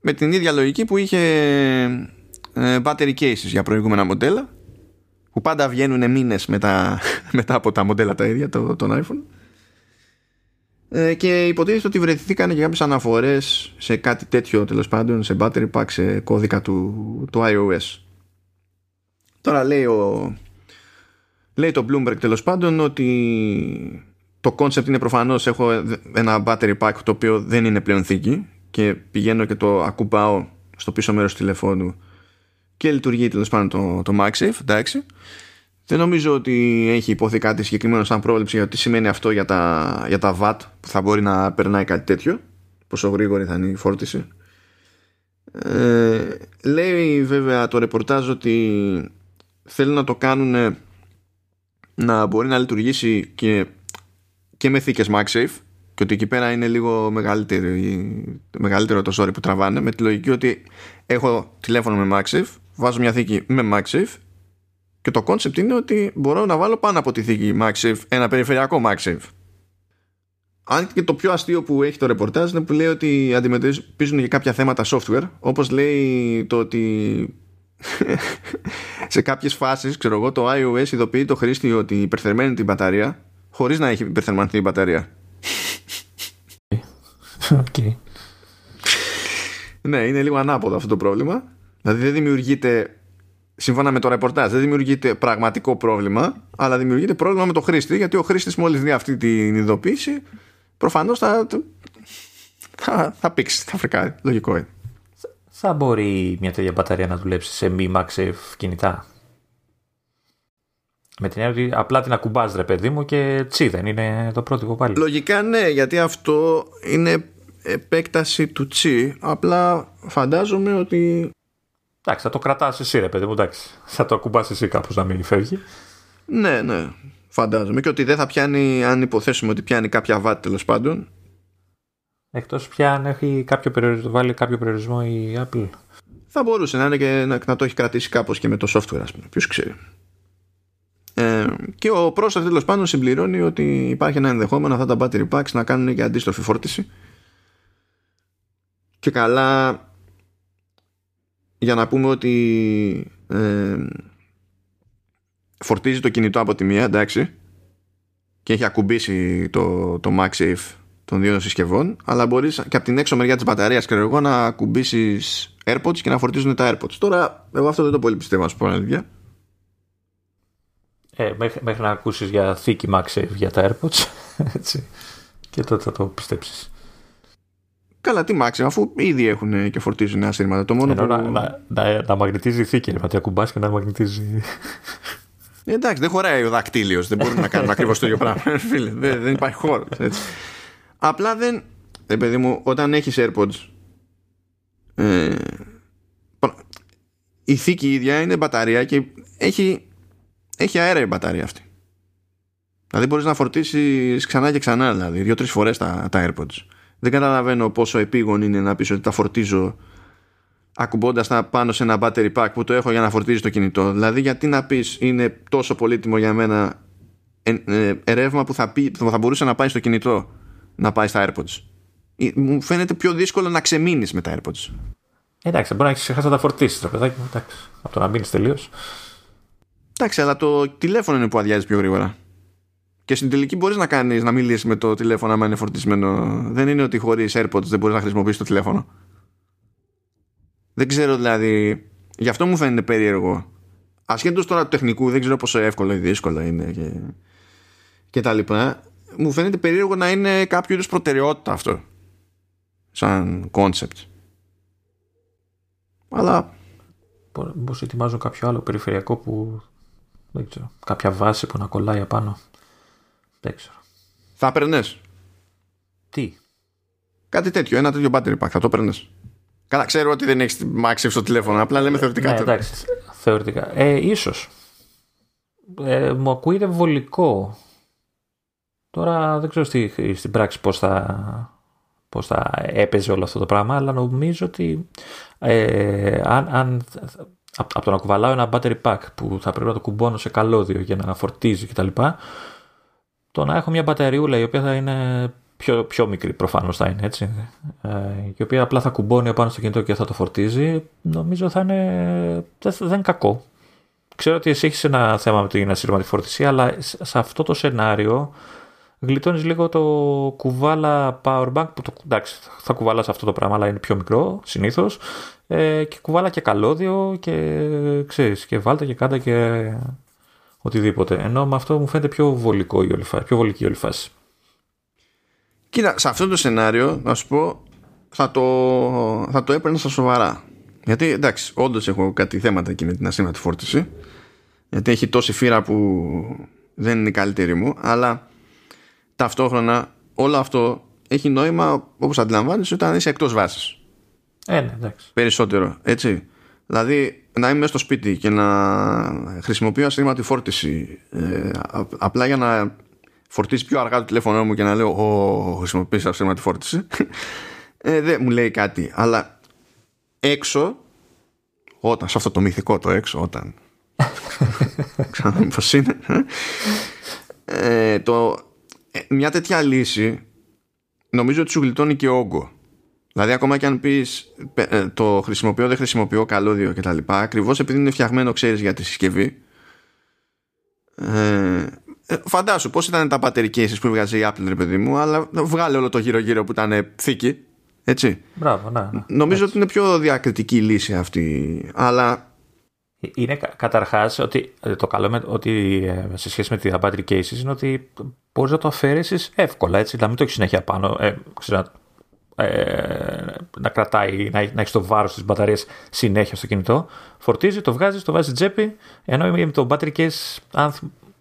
Με την ίδια λογική που είχε ε, battery cases για προηγούμενα μοντέλα που πάντα βγαίνουν μήνες μετά, μετά από τα μοντέλα τα ίδια το, τον iPhone ε, και υποτίθεται ότι βρεθήκαν και κάποιες αναφορές σε κάτι τέτοιο τέλος πάντων σε battery pack σε κώδικα του, του iOS τώρα λέει, ο, λέει το Bloomberg τέλος πάντων ότι το concept είναι προφανώς έχω ένα battery pack το οποίο δεν είναι πλέον θήκη και πηγαίνω και το ακουμπάω στο πίσω μέρος του τηλεφώνου και λειτουργεί τέλος πάντων το, το MagSafe, εντάξει. Δεν νομίζω ότι έχει υποθεί κάτι συγκεκριμένο σαν πρόβλεψη για τι σημαίνει αυτό για τα, για τα VAT που θα μπορεί να περνάει κάτι τέτοιο. Πόσο γρήγορη θα είναι η φόρτιση. Ε, λέει βέβαια το ρεπορτάζ ότι θέλουν να το κάνουν να μπορεί να λειτουργήσει και, και με θήκες MagSafe και ότι εκεί πέρα είναι λίγο μεγαλύτερο, μεγαλύτερο το sorry που τραβάνε με τη λογική ότι έχω τηλέφωνο με MagSafe βάζω μια θήκη με MagSafe και το concept είναι ότι μπορώ να βάλω πάνω από τη θήκη MagSafe ένα περιφερειακό MagSafe αν και το πιο αστείο που έχει το ρεπορτάζ είναι που λέει ότι αντιμετωπίζουν και κάποια θέματα software όπως λέει το ότι σε κάποιες φάσεις ξέρω εγώ το iOS ειδοποιεί το χρήστη ότι υπερθερμαίνει την μπαταρία χωρίς να έχει υπερθερμανθεί η μπαταρία. Okay. ναι είναι λίγο ανάποδο αυτό το πρόβλημα. Δηλαδή δεν δημιουργείται σύμφωνα με το ρεπορτάζ δεν δημιουργείται πραγματικό πρόβλημα αλλά δημιουργείται πρόβλημα με το χρήστη γιατί ο χρήστης μόλις δει αυτή την ειδοποίηση προφανώς θα, θα, θα πήξει, θα φρικάρει. Λογικό είναι. Θα μπορεί μια τέτοια μπαταρία να δουλέψει σε μη MagSafe κινητά; Με την έννοια ότι απλά την ακουμπάς ρε παιδί μου και τσι δεν είναι το πρότυπο πάλι. Λογικά ναι, γιατί αυτό είναι επέκταση του τσι. Απλά φαντάζομαι ότι... Εντάξει, θα το κρατάς εσύ ρε παιδί μου, εντάξει. Θα το ακουμπάς εσύ κάπως να μην φεύγει. Ναι, ναι. Φαντάζομαι. Και ότι δεν θα πιάνει, αν υποθέσουμε ότι πιάνει κάποια βάτη τέλος πάντων. Εκτός πια αν έχει κάποιο περιορισμό, βάλει κάποιο περιορισμό η Apple. Θα μπορούσε να είναι και να, να το έχει κρατήσει κάπως και με το software, ας πούμε. Ποιος ξέρει. Ε, και ο πρόσωπο τέλος πάντων συμπληρώνει ότι υπάρχει ένα ενδεχόμενο αυτά τα battery packs να κάνουν και αντίστροφη φόρτιση. Και καλά για να πούμε ότι ε, φορτίζει το κινητό από τη μία, εντάξει, και έχει ακουμπήσει το, το MagSafe των δύο συσκευών, αλλά μπορείς και από την έξω μεριά της μπαταρίας, ξέρω εγώ, να ακουμπήσεις AirPods και να φορτίζουν τα AirPods. Τώρα, εγώ αυτό δεν το πολύ πιστεύω, α πούμε, αλήθεια. Ε, μέχρι, μέχρι να ακούσεις για θήκη MagSafe για τα AirPods. Έτσι. Και τότε θα το πιστέψεις. Καλά, τι MagSafe, αφού ήδη έχουν και φορτίζουν ασύρματα. Το μόνο Ενώ που... να, να, να, να μαγνητίζει η θήκη, να ακουμπάς και να μαγνητίζει. Ε, εντάξει, δεν χωράει ο δακτύλιος. Δεν μπορούμε να κάνουμε ακριβώς το ίδιο πράγμα. Φίλε, δεν, δεν υπάρχει χώρο. Έτσι. Απλά δεν. Ε, παιδί μου, όταν έχεις AirPods. Ε, η θήκη ίδια είναι μπαταρία και έχει, έχει αέρα η μπαταρία αυτή. Δηλαδή μπορείς να φορτίσεις ξανά και ξανά, δηλαδή δύο-τρεις φορές τα, τα AirPods. Δεν καταλαβαίνω πόσο επίγον είναι να πεις ότι τα φορτίζω ακουμπώντας τα πάνω σε ένα battery pack που το έχω για να φορτίζει το κινητό. Δηλαδή, γιατί να πεις είναι τόσο πολύτιμο για μένα ε, ε, ρεύμα που θα, πει, θα μπορούσε να πάει στο κινητό να πάει στα AirPods. Ε, μου φαίνεται πιο δύσκολο να ξεμείνεις με τα AirPods. Εντάξει, μπορεί να έχεις ξεχάσει να τα φορτίσεις το παιδάκι μου. Εντάξει, από το να μείνεις τελείως. Εντάξει, αλλά το τηλέφωνο είναι που αδειάζει πιο γρήγορα. Και στην τελική μπορείς να κάνεις να μιλήσεις με το τηλέφωνο άμα είναι φορτισμένο. Δεν είναι ότι χωρίς AirPods δεν μπορείς να χρησιμοποιήσεις το τηλέφωνο. Δεν ξέρω δηλαδή. Γι' αυτό μου φαίνεται περίεργο. Ασχέτως τώρα του τεχνικού, δεν ξέρω πόσο εύκολο ή δύσκολο είναι και, και τα λοιπά. Μου φαίνεται περίεργο να είναι κάποιο είδους προτεραιότητα αυτό. Σαν concept. Αλλά. Πώ ετοιμάζω κάποιο άλλο περιφερειακό που. Δεν ξέρω. Κάποια βάση που να κολλάει απάνω. Δεν ξέρω. Θα έπαιρνες; Τι; Κάτι τέτοιο. Ένα τέτοιο battery pack. Θα το έπαιρνες. Καλά, ξέρω ότι δεν έχεις μάξι στο τηλέφωνο. Απλά λέμε θεωρητικά. Ναι, εντάξει, θεωρητικά. Ε, ίσως. Ε, μου ακούγεται βολικό. Τώρα δεν ξέρω στη, στην πράξη πώς θα, πώς θα έπαιζε όλο αυτό το πράγμα, αλλά νομίζω ότι ε, αν, αν από το να κουβαλάω ένα battery pack που θα πρέπει να το κουμπώνω σε καλώδιο για να φορτίζει κτλ. Το να έχω μια μπαταριούλα η οποία θα είναι πιο, πιο μικρή προφανώς θα είναι έτσι. Ε, η οποία απλά θα κουμπώνει απάνω στο κινητό και θα το φορτίζει. Νομίζω θα είναι. Δεν, δεν είναι κακό. Ξέρω ότι εσύ έχεις ένα θέμα με την ασύρματη φόρτιση, αλλά σε αυτό το σενάριο γλιτώνεις λίγο το κουβάλα powerbank που το, εντάξει, θα κουβάλα σε αυτό το πράγμα, αλλά είναι πιο μικρό συνήθως. Ε, και κουβάλα και καλώδιο και ξέρεις, και βάλτε και κάντε και οτιδήποτε. Ενώ με αυτό μου φαίνεται πιο βολικό η όλη φάση, πιο βολική η όλη φάση. Κοίτα, σε αυτό το σενάριο, να σου πω, θα το, θα το έπαιρνα στα σοβαρά. Γιατί εντάξει, όντως έχω κάτι θέματα εκεί με την ασύρματη φόρτιση. Γιατί έχει τόση φύρα που δεν είναι η καλύτερη μου. Αλλά ταυτόχρονα όλο αυτό έχει νόημα όπως αντιλαμβάνεσαι όταν είσαι εκτός βάσης. Ε, ναι, εντάξει. Περισσότερο, έτσι. Δηλαδή να είμαι στο σπίτι και να χρησιμοποιώ ασύρματη φόρτιση ε, απλά για να φορτίσει πιο αργά το τηλέφωνο μου και να λέω «Ω, χρησιμοποιείς ασύρματη φόρτιση» ε, δεν μου λέει κάτι. Αλλά έξω, όταν, σε αυτό το μυθικό το έξω, όταν Ξέρω πώς είναι ε, το, ε, Μια τέτοια λύση Νομίζω ότι σου γλιτώνει και όγκο Δηλαδή ακόμα και αν πεις ε, Το χρησιμοποιώ δεν χρησιμοποιώ καλώδιο και τα λοιπά Ακριβώς επειδή είναι φτιαγμένο ξέρεις για τη συσκευή ε, Φαντάσου πώς ήταν τα battery cases που βγάζει η Apple ρε παιδί μου Αλλά βγάλε όλο το γύρω γύρω που ήταν θήκη έτσι. Μπράβο, ναι. Νομίζω ότι είναι πιο διακριτική λύση αυτή. Αλλά είναι καταρχάς ότι ε, το καλό με, ότι ε, σε σχέση με τη battery cases είναι ότι μπορείς να το αφαιρέσει εύκολα, έτσι, να μην το έχεις συνέχεια πάνω. Ε, ξέρω, ε, να κρατάει, να, να έχει το βάρος τη μπαταρία συνέχεια στο κινητό. Φορτίζει, το βγάζει, το βάζει τσέπη. Ενώ με το battery case, αν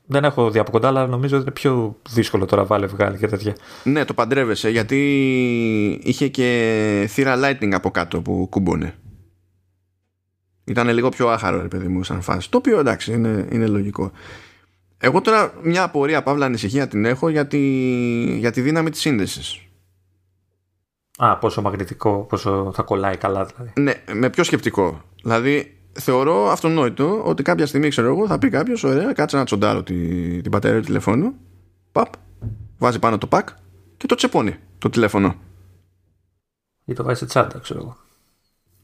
δεν έχω δει από κοντά, αλλά νομίζω ότι είναι πιο δύσκολο τώρα βάλε βγάλει και τέτοια. Ναι, το παντρεύεσαι γιατί είχε και θύρα lightning από κάτω που κουμπώνε. Ήταν λίγο πιο άχαρο, ρε παιδί μου, σαν φάση. Το οποίο εντάξει, είναι, είναι λογικό. Εγώ τώρα μια απορία, παύλα ανησυχία την έχω για τη, για τη δύναμη της σύνδεσης. Α, πόσο μαγνητικό, πόσο θα κολλάει καλά δηλαδή. Ναι, με πιο σκεπτικό. Δηλαδή, θεωρώ αυτονόητο ότι κάποια στιγμή, ξέρω εγώ, θα πει κάποιος: Ωραία, κάτσε να τσοντάρω τη, την πατέρα του τηλεφώνου. Παπ, βάζει πάνω το πακ και το τσεπώνει το τηλέφωνο. Ή το βάζει σε τσάντα, ξέρω εγώ.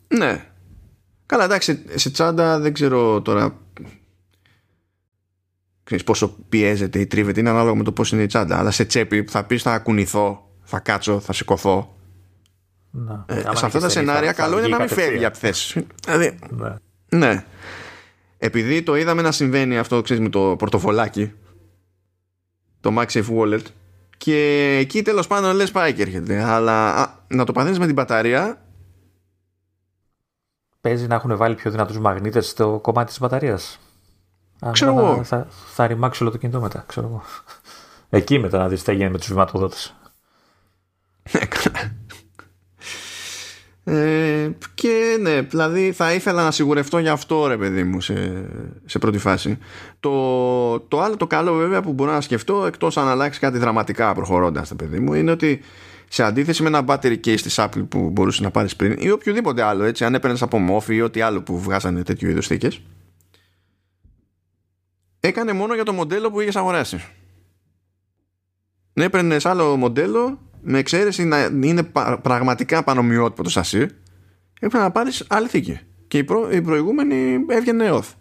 Ναι, Καλά, εντάξει, σε τσάντα δεν ξέρω τώρα ξέρεις, πόσο πιέζεται ή τρίβεται, είναι ανάλογα με το πώς είναι η τσάντα. Αλλά σε τσέπη που θα πεις θα κουνηθώ, θα κάτσω, θα σηκωθώ. Να. Ε, σε αυτά τα σενάρια καλό είναι να μην φεύγει από θέση. Δηλαδή, ναι. ναι. Επειδή το είδαμε να συμβαίνει αυτό ξέρεις, με το πορτοφολάκι, το MagSafe Wallet, και εκεί τέλος πάντων λες πάει και έρχεται. Αλλά α, να το παθαίνεις με την μπαταρία παίζει να έχουν βάλει πιο δυνατούς μαγνήτες στο κομμάτι της μπαταρίας. Ξέρω εγώ. Θα, θα ρημάξει όλο το κινητό μετά, ξέρω εγώ. Εκεί μετά να δεις τι έγινε με τους βηματοδότες. Ε, και ναι, δηλαδή θα ήθελα να σιγουρευτώ για αυτό ρε παιδί μου σε, σε πρώτη φάση. Το, το άλλο το καλό βέβαια που μπορώ να σκεφτώ εκτός αν αλλάξει κάτι δραματικά προχωρώντας παιδί μου είναι ότι σε αντίθεση με ένα battery case της Apple που μπορούσες να πάρεις πριν ή οποιοδήποτε άλλο έτσι αν έπαιρνες από Mofi ή ό,τι άλλο που βγάζανε τέτοιου είδους θήκες έκανε μόνο για το μοντέλο που είχες αγοράσει έπαιρνες άλλο μοντέλο με εξαίρεση να είναι πραγματικά πανομοιότυπο το σασί έπρεπε να πάρεις άλλη θήκη και η, προ, η προηγούμενη έβγαινε off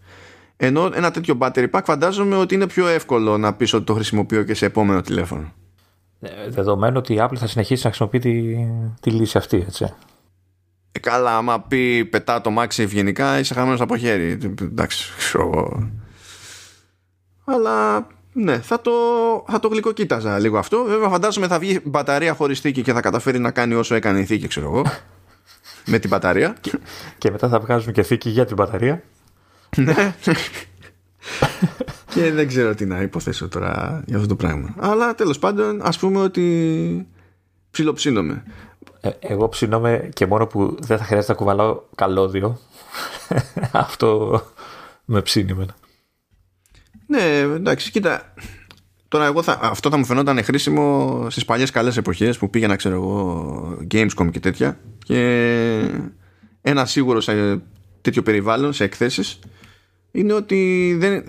ενώ ένα τέτοιο battery pack φαντάζομαι ότι είναι πιο εύκολο να πεις ότι το χρησιμοποιώ και σε επόμενο τηλέφωνο ε, δεδομένου ότι η Apple θα συνεχίσει να χρησιμοποιεί τη, τη λύση αυτή, έτσι. Ε, καλά, άμα πει πετά το Max ευγενικά, είσαι χαμένος από χέρι. Εντάξει, ξέρω Αλλά ναι, θα το, θα το γλυκοκοίταζα λίγο αυτό. Βέβαια, φαντάζομαι θα βγει μπαταρία χωρίς θήκη και θα καταφέρει να κάνει όσο έκανε η θήκη, ξέρω εγώ. με την μπαταρία. Και, και μετά θα βγάζουμε και θήκη για την μπαταρία. ναι και δεν ξέρω τι να υποθέσω τώρα για αυτό το πράγμα. Αλλά τέλος πάντων ας πούμε ότι ψιλοψύνομαι. Ε, εγώ ψήνομαι και μόνο που δεν θα χρειάζεται να κουβαλάω καλώδιο. αυτό με ψήνει εμένα. Ναι, εντάξει, κοίτα. Τώρα εγώ θα, αυτό θα μου φαινόταν χρήσιμο στις παλιές καλές εποχές που πήγαινα ξέρω εγώ Gamescom και τέτοια και ένα σίγουρο σε τέτοιο περιβάλλον, σε εκθέσεις είναι ότι δεν,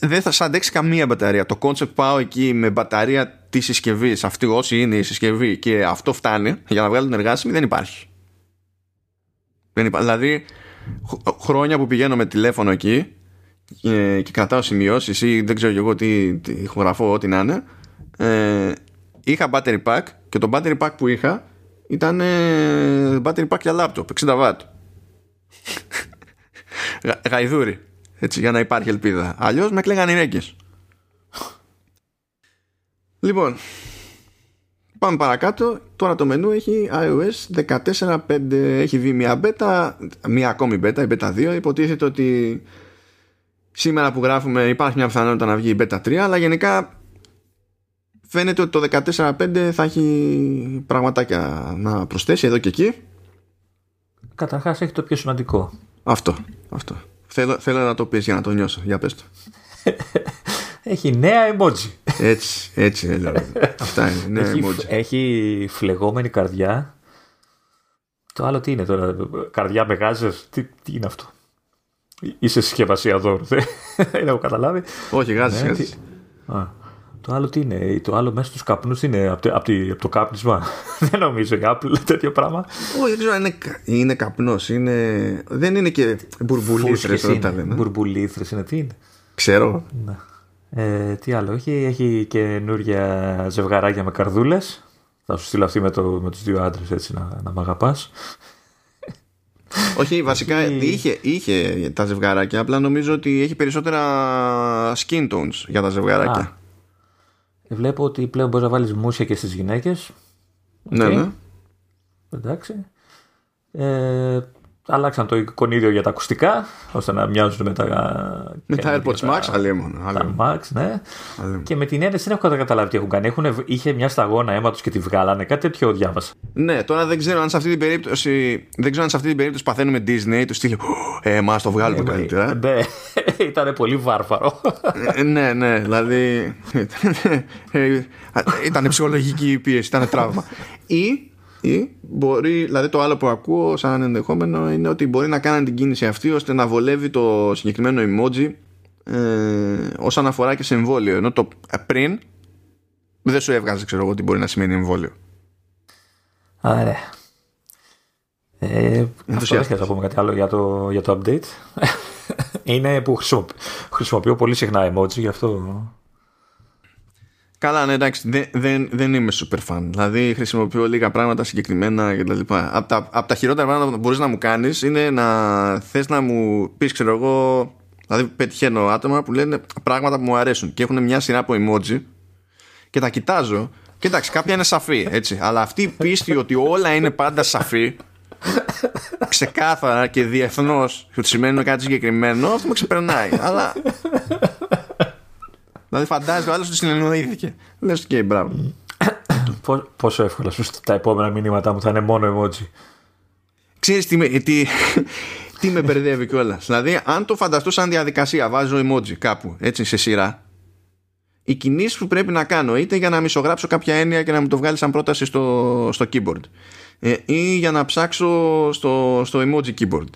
δεν θα σα αντέξει καμία μπαταρία. Το concept πάω εκεί με μπαταρία της συσκευής, αυτή όσοι είναι η συσκευή και αυτό φτάνει για να βγάλω την εργάσιμη, δεν υπάρχει. Δεν υπάρχει. Δηλαδή, χρόνια που πηγαίνω με τηλέφωνο εκεί και, και κρατάω σημειώσεις ή δεν ξέρω εγώ τι, τι ηχογραφώ, ό,τι να είναι. Ε, είχα battery pack και το battery pack που είχα ήταν ε, battery pack για laptop 60 watt. Γαϊδούρι έτσι, για να υπάρχει ελπίδα. Αλλιώς με κλαίγαν οι ρέγγες. λοιπόν, Πάμε παρακάτω. Τώρα το μενού έχει iOS 14.5. Έχει βγει μια beta, μια ακόμη beta, η beta 2. Υποτίθεται ότι σήμερα που γράφουμε υπάρχει μια πιθανότητα να βγει η beta 3, αλλά γενικά φαίνεται ότι το 14.5 θα έχει πραγματάκια να προσθέσει εδώ και εκεί. Καταρχάς έχει το πιο σημαντικό. Αυτό, αυτό. Θέλω, θέλω να το πεις για να το νιώσω. Για πες το. Έχει νέα emoji. Έτσι, έτσι δηλαδή. Αυτά είναι, νέα έχει, emoji. έχει φλεγόμενη καρδιά. Το άλλο τι είναι τώρα, καρδιά με γάζες, τι, τι είναι αυτό; Είσαι συσκευασία δώρου, δεν δεν έχω καταλάβει. Όχι, γάζεις, Ναι, γάζεις. τι- Α, το άλλο τι είναι, το άλλο μέσα στους καπνούς είναι από το, απ' τη- απ' το κάπνισμα. δεν νομίζω η Apple τέτοιο πράγμα. Όχι, δεν ξέρω αν είναι, κα- είναι καπνός. Είναι... Δεν είναι και μπουρμπουλήθρες Φούσκες εδώ τα είναι, λένε. μπουρμπουλήθρες είναι, τι είναι. Ξέρω. Να. Ε, τι άλλο έχει, έχει καινούρια ζευγαράκια με καρδούλες. Θα σου στείλω αυτή με, το, με τους δύο άντρες έτσι να, να μ' αγαπάς. Όχι, βασικά Έχει- είχε, είχε τα ζευγαράκια. Απλά νομίζω ότι έχει περισσότερα skin tones για τα ζευγαράκια. Α, Ε, Βλέπω ότι πλέον μπορείς να βάλεις μούσια και στις γυναίκες. ναι, οκ. ναι. Εντάξει. Ε, αλλάξαν το εικονίδιο για τα ακουστικά, ώστε να μοιάζουν με τα... Με τα καινούργια AirPods Max, αλίμονο. Τα αλίμονο. Max, ναι. αλίμονο. Και με την ένεση δεν έχω καταλάβει τι έχουν κάνει. Έχουν, είχε μια σταγόνα αίματος και τη βγάλανε. Κάτι τέτοιο διάβασα. Ναι, τώρα δεν ξέρω αν σε αυτή την περίπτωση, δεν ξέρω αν σε αυτή την περίπτωση παθαίνουμε Disney, του στείλει Ε, μα το βγάλουμε καλύτερα. Ναι, ήταν πολύ βάρβαρο. Ε, ναι, ναι, δηλαδή. ε, ήταν ψυχολογική η πίεση, ήταν τραύμα. Ή, ή μπορεί, δηλαδή το άλλο που ακούω σαν ενδεχόμενο είναι ότι μπορεί να κάνουν την κίνηση αυτή ώστε να βολεύει το συγκεκριμένο emoji ε, όσον αφορά και σε εμβόλιο. Ενώ το πριν δεν σου έβγαζε, ξέρω εγώ, τι μπορεί να σημαίνει εμβόλιο. Άρα. Ε, αυτό δεν Ενθουσιάστηκες. χρειάζεται να πούμε κάτι άλλο για το, για το update. Είναι που χρησιμο- χρησιμοποιώ πολύ συχνά emoji, γι' αυτό. Καλά, ναι, εντάξει, δεν, δεν, δεν είμαι super fan. Δηλαδή, χρησιμοποιώ λίγα πράγματα συγκεκριμένα κτλ. Από τα, απ' τα χειρότερα πράγματα που μπορείς να μου κάνεις είναι να θες να μου πεις, ξέρω εγώ. Δηλαδή, πετυχαίνω άτομα που λένε πράγματα που μου αρέσουν και έχουν μια σειρά από emoji και τα κοιτάζω. Και εντάξει, κάποια είναι σαφή, έτσι. Αλλά αυτή η πίστη ότι όλα είναι πάντα σαφή, ξεκάθαρα και διεθνώς, και ότι σημαίνουν κάτι συγκεκριμένο, αυτό με ξεπερνάει. Αλλά Δηλαδή φαντάζεται ο άλλος ότι συνεννοήθηκε. Λες και μπράβο. Πο- πόσο εύκολα σου τα επόμενα μηνύματά μου θα είναι μόνο emoji. Ξέρεις τι με, τι, τι με μπερδεύει κιόλας. Δηλαδή αν το φανταστώ σαν διαδικασία βάζω emoji κάπου έτσι σε σειρά οι κινήσεις που πρέπει να κάνω είτε για να μισογράψω κάποια έννοια και να μου το βγάλει σαν πρόταση στο, στο keyboard ε, ή για να ψάξω στο, στο emoji keyboard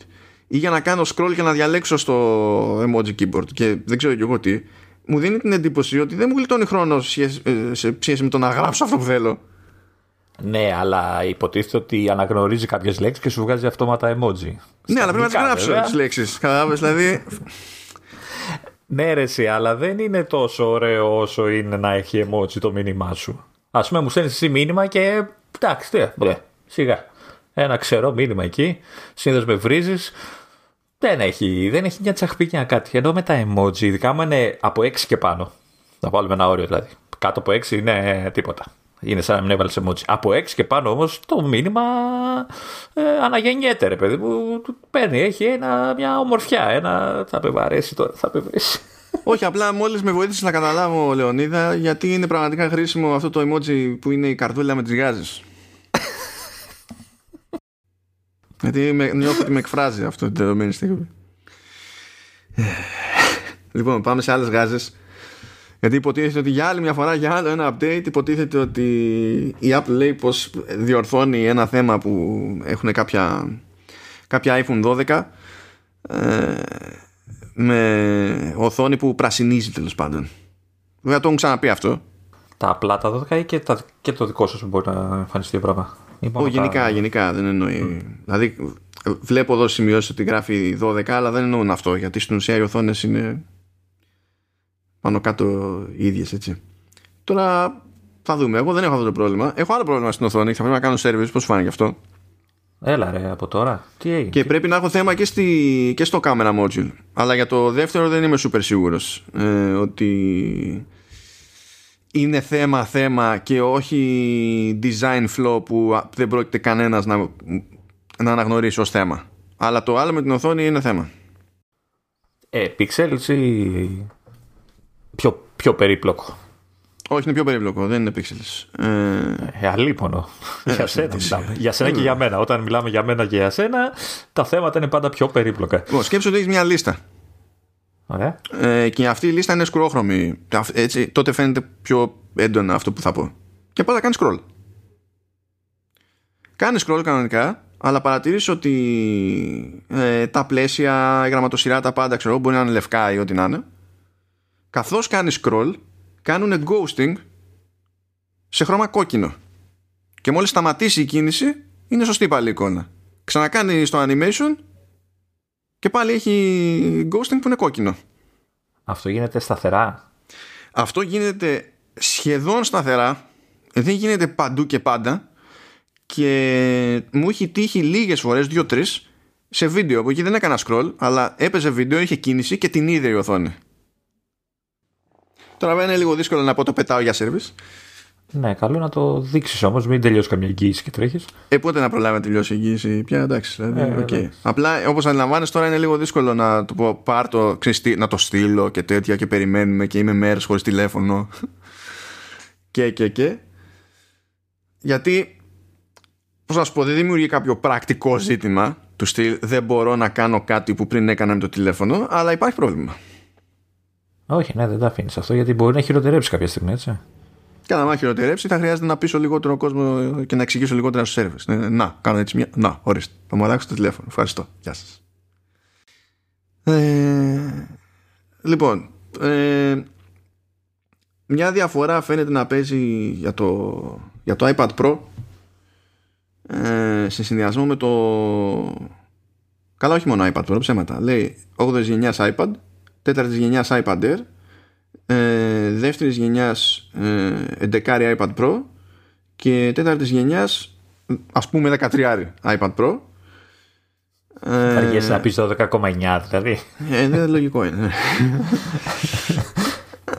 ή για να κάνω scroll και να διαλέξω στο emoji keyboard και δεν ξέρω κι εγώ τι μου δίνει την εντύπωση ότι δεν μου γλιτώνει χρόνο σε σχέση, ε, σε σχέση με το να γράψω αυτό που θέλω Ναι, αλλά υποτίθεται ότι αναγνωρίζει κάποιες λέξεις και σου βγάζει αυτόματα emoji. Ναι, αλλά πρέπει να τις Στα γράψω βέβαια. τις λέξεις. Κατάλαβες, δηλαδή. Ναι, ρε, εσύ, αλλά δεν είναι τόσο ωραίο όσο είναι να έχει emoji το μήνυμά σου. Α πούμε, μου στέλνεις εσύ μήνυμα και. Εντάξει, τι, μπρε, σιγά. Ένα ξερό μήνυμα εκεί. Συνήθω με βρίζεις. Δεν έχει, δεν έχει μια τσαχπίνια κάτι. Ενώ με τα emoji, ειδικά μου είναι από 6 και πάνω. Να βάλουμε ένα όριο δηλαδή. Κάτω από 6 είναι τίποτα. Είναι σαν να μην έβαλες emoji. Από 6 και πάνω όμως το μήνυμα ε, αναγεννιέται, ρε παιδί μου. Του Παίρνει, έχει ένα, μια ομορφιά. Ένα, θα με βαρέσει τώρα, θα με βρει. Όχι, απλά μόλις με βοήθησε να καταλάβω, Λεωνίδα, γιατί είναι πραγματικά χρήσιμο αυτό το emoji που είναι η καρδούλα με τις γάζες. Γιατί με, νιώθω ότι με εκφράζει αυτό την δεδομένη στιγμή. λοιπόν, πάμε σε άλλες γάζες. Γιατί υποτίθεται ότι για άλλη μια φορά, για άλλο ένα update, υποτίθεται ότι η Apple λέει πως διορθώνει ένα θέμα που έχουν κάποια, κάποια iPhone 12 ε, με οθόνη που πρασινίζει τέλος πάντων. Βέβαια το έχουν ξαναπεί αυτό. Τα απλά τα 12 ή και, τα, και το δικό σας μπορεί να εμφανιστεί το πράγμα. Ή μόνο Όχι, τα- γενικά, γενικά δεν εννοεί. Δηλαδή, βλέπω εδώ σημειώσει ότι γράφει 12, αλλά δεν εννοούν αυτό. Γιατί στην ουσία οι οθόνες είναι πάνω κάτω οι ίδιες, έτσι. Τώρα θα δούμε. Εγώ δεν έχω αυτό το πρόβλημα. Έχω άλλο πρόβλημα στην οθόνη. Θα πρέπει να κάνω service. Πώς φάνηκε αυτό; Έλα ρε, από τώρα. Τι έγινε; Και πρέπει να έχω θέμα και, στη, και στο camera module. Αλλά για το δεύτερο δεν είμαι super σίγουρος ε, ότι είναι θέμα θέμα και όχι design flow που δεν πρόκειται κανένας να, να αναγνωρίσει ως θέμα. Αλλά το άλλο με την οθόνη είναι θέμα. Ε, pixels ή πιο, πιο περίπλοκο; Όχι, είναι πιο περίπλοκο, δεν είναι pixels. Ε, ε αλίμονο. Ε, για σένα μιλάμε. Για σένα και για μένα. Όταν μιλάμε για μένα και για σένα, τα θέματα είναι πάντα πιο περίπλοκα. Λοιπόν, σκέψου ότι έχεις μια λίστα. Ωραία. Ε, και αυτή η λίστα είναι σκρόχρωμη. Έτσι, τότε φαίνεται πιο έντονα αυτό που θα πω. Και πάντα κάνει scroll. Κάνει scroll κανονικά, αλλά παρατηρείς ότι ε, τα πλαίσια, η γραμματοσυρά, τα πάντα ξέρω, μπορεί να είναι λευκά ή ό,τι να είναι. Καθώς κάνει scroll, κάνουν ghosting σε χρώμα κόκκινο. Και μόλις σταματήσει η κίνηση, είναι σωστή πάλι η εικόνα. Ξανακάνει στο animation και πάλι έχει ghosting που είναι κόκκινο. Αυτό γίνεται σταθερά; Αυτό γίνεται σχεδόν σταθερά. Δεν γίνεται παντού και πάντα. Και μου έχει τύχει λίγες φορές, δύο-τρεις, σε βίντεο που εκεί δεν έκανα scroll, αλλά έπαιζε βίντεο, είχε κίνηση και την είδε η οθόνη. Τώρα είναι λίγο δύσκολο να πω το πετάω για service. Ναι, καλό να το δείξεις όμως, μην τελειώσεις καμιά εγγύηση και τρέχεις. Ε, πότε να προλάβει να τελειώσει η εγγύηση, πια εντάξει. Δηλαδή, okay. Ε, Απλά όπως αντιλαμβάνει τώρα είναι λίγο δύσκολο να το πω, πάρ το, ξέρεις, να το στείλω και τέτοια και περιμένουμε και είμαι μέρε χωρίς τηλέφωνο. και, και, και. Γιατί, πώς να σου πω, δεν δημιουργεί κάποιο πρακτικό ζήτημα του στυλ. Δεν μπορώ να κάνω κάτι που πριν έκανα με το τηλέφωνο, αλλά υπάρχει πρόβλημα. Όχι, ναι, δεν τα αφήνεις αυτό γιατί μπορεί να χειροτερέψεις κάποια στιγμή, έτσι. Και αν χειροτερέψει, θα χρειάζεται να πείσω λιγότερο κόσμο και να εξηγήσω λιγότερα στους σερβις. Ναι, να, κάνω έτσι μια. Να, ορίστε. Θα μου αλλάξω το τηλέφωνο. Ευχαριστώ. Γεια σας. Ε, λοιπόν, ε, μια διαφορά φαίνεται να παίζει για το, για το iPad Pro ε, σε συνδυασμό με το καλά όχι μόνο iPad Pro ψέματα λέει 8η γενιάς iPad 4η γενιάς iPad Air ε, δεύτερης γενιάς ε, 11 iPad Pro και τέταρτης γενιάς ας πούμε 13 iPad Pro. Ε, Αργέσαι να πεις το 10,9 δηλαδή. Ε, ναι, λογικό είναι.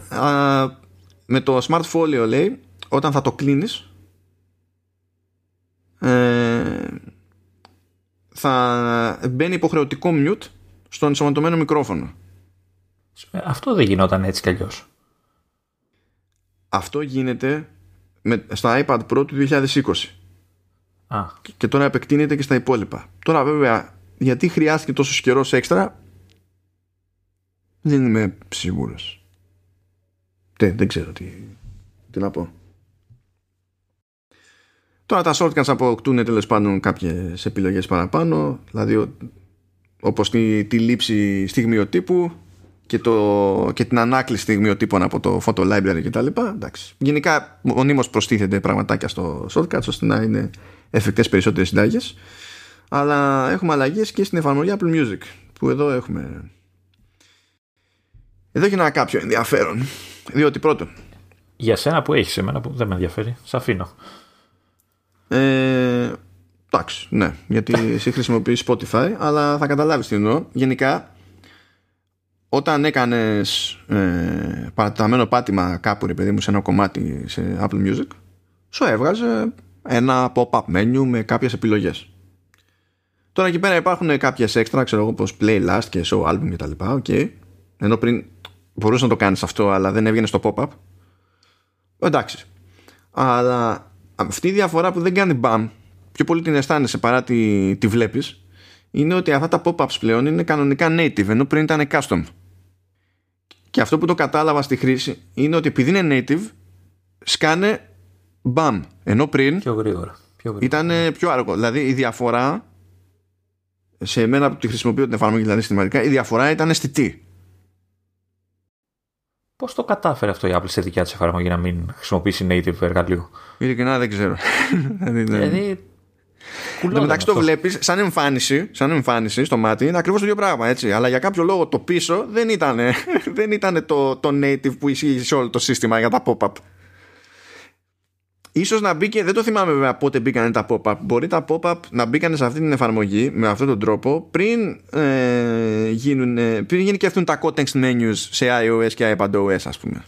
Α, με το Smart Folio λέει όταν θα το κλείνεις ε, θα μπαίνει υποχρεωτικό mute στο ενσωματωμένο μικρόφωνο αυτό δεν γινόταν έτσι κι αλλιώς. Αυτό γίνεται με, στα iPad Pro του 2020. Α. Και τώρα επεκτείνεται και στα υπόλοιπα. Τώρα βέβαια γιατί χρειάστηκε τόσο καιρός έξτρα δεν είμαι σίγουρος. Δεν, δεν ξέρω τι, τι να πω. Τώρα τα shortcuts αποκτούν τέλος πάντων κάποιες επιλογές παραπάνω δηλαδή όπως τη, τη λήψη στιγμιοτύπου και, το, και την ανάκληση στιγμιοτύπων από το photo library κτλ. Εντάξει. Γενικά μονίμως προστίθενται πραγματάκια στο shortcuts ώστε να είναι εφικτές περισσότερες συντάγες αλλά έχουμε αλλαγές και στην εφαρμογή Apple Music που εδώ έχουμε εδώ έχει ένα κάποιο ενδιαφέρον διότι πρώτον για σένα που έχεις εμένα που δεν με ενδιαφέρει σ' αφήνω ε, εντάξει ναι γιατί εσύ χρησιμοποιείς Spotify αλλά θα καταλάβεις τι εννοώ γενικά όταν έκανες ε, παραταμένο πάτημα κάπου ρε παιδί μου σε ένα κομμάτι σε Apple Music σου έβγαζε ένα pop-up menu με κάποιες επιλογές. Τώρα εκεί πέρα υπάρχουν κάποιες έξτρα ξέρω εγώ όπως playlist και show album και τα λοιπά okay. ενώ πριν μπορούσες να το κάνεις αυτό αλλά δεν έβγαινε στο pop-up. Εντάξει. Αλλά αυτή η διαφορά που δεν κάνει μπαμ πιο πολύ την αισθάνεσαι παρά τη, τη βλέπεις είναι ότι αυτά τα pop-ups πλέον είναι κανονικά native ενώ πριν ήταν custom και αυτό που το κατάλαβα στη χρήση είναι ότι επειδή είναι native, σκάνε μπαμ. Ενώ πριν πιο γρήγορα, πιο γρήγορα. ήταν πιο αργό. Δηλαδή η διαφορά σε μένα που τη χρησιμοποιώ την εφαρμογή δηλαδή συστηματικά, η διαφορά ήταν αισθητή. Πώς το κατάφερε αυτό η Apple σε δικιά της εφαρμογή να μην χρησιμοποιήσει native εργαλείο; Ειλικρινά δεν ξέρω. δηλαδή, δηλαδή Εν μεταξύ το βλέπεις σαν εμφάνιση, σαν εμφάνιση στο μάτι είναι ακριβώς το ίδιο πράγμα. Έτσι. Αλλά για κάποιο λόγο το πίσω δεν ήταν, δεν ήταν το, το native που ισχύει σε όλο το σύστημα για τα pop-up. Ίσως να μπήκε, δεν το θυμάμαι βέβαια πότε μπήκαν τα pop-up. Μπορεί τα pop-up να μπήκαν σε αυτή την εφαρμογή με αυτόν τον τρόπο πριν, ε, γίνουν, πριν γίνει και αυτούν τα context menus σε iOS και iPadOS ας πούμε.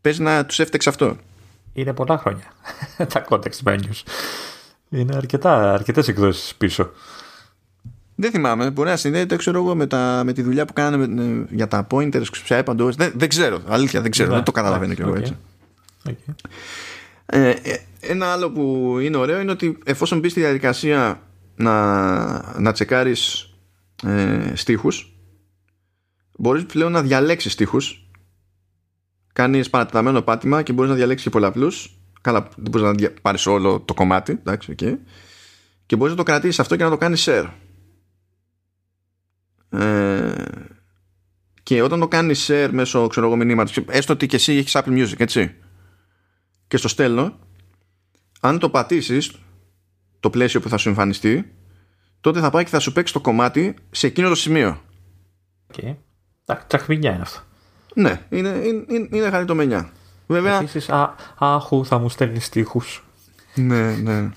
Πες να τους έφτεξε αυτό. Είναι πολλά χρόνια τα context menus. Είναι αρκετά, αρκετές εκδόσεις πίσω. Δεν θυμάμαι, μπορεί να συνδέεται ξέρω εγώ, με, τα, με τη δουλειά που κάναμε με, για τα pointers πια έπαντο. Δεν, δεν ξέρω, αλήθεια δεν ξέρω, Ναι, δεν το καταλαβαίνω okay, κι εγώ okay. έτσι. Okay. Ε, ε, ένα άλλο που είναι ωραίο είναι ότι εφόσον μπεις στη διαδικασία να, να τσεκάρεις ε, στίχους μπορείς πλέον να διαλέξεις στίχους κάνεις παρατεταμένο πάτημα και μπορείς να διαλέξεις και πολλαπλούς καλά δεν μπορείς να δια... πάρεις όλο το κομμάτι εντάξει, okay. και μπορείς να το κρατήσεις αυτό και να το κάνεις share ε, και όταν το κάνεις share μέσω ξέρω εγώ μηνύματος έστω ότι και εσύ έχεις Apple Music έτσι και στο στέλνω αν το πατήσεις το πλαίσιο που θα σου εμφανιστεί τότε θα πάει και θα σου παίξει το κομμάτι σε εκείνο το σημείο Okay. Τσαχμινιά είναι αυτό. ναι είναι, είναι, είναι χαριτομενιά βέβαια Επίσης, α, άχου θα μου στέλνει στίχους. ναι ναι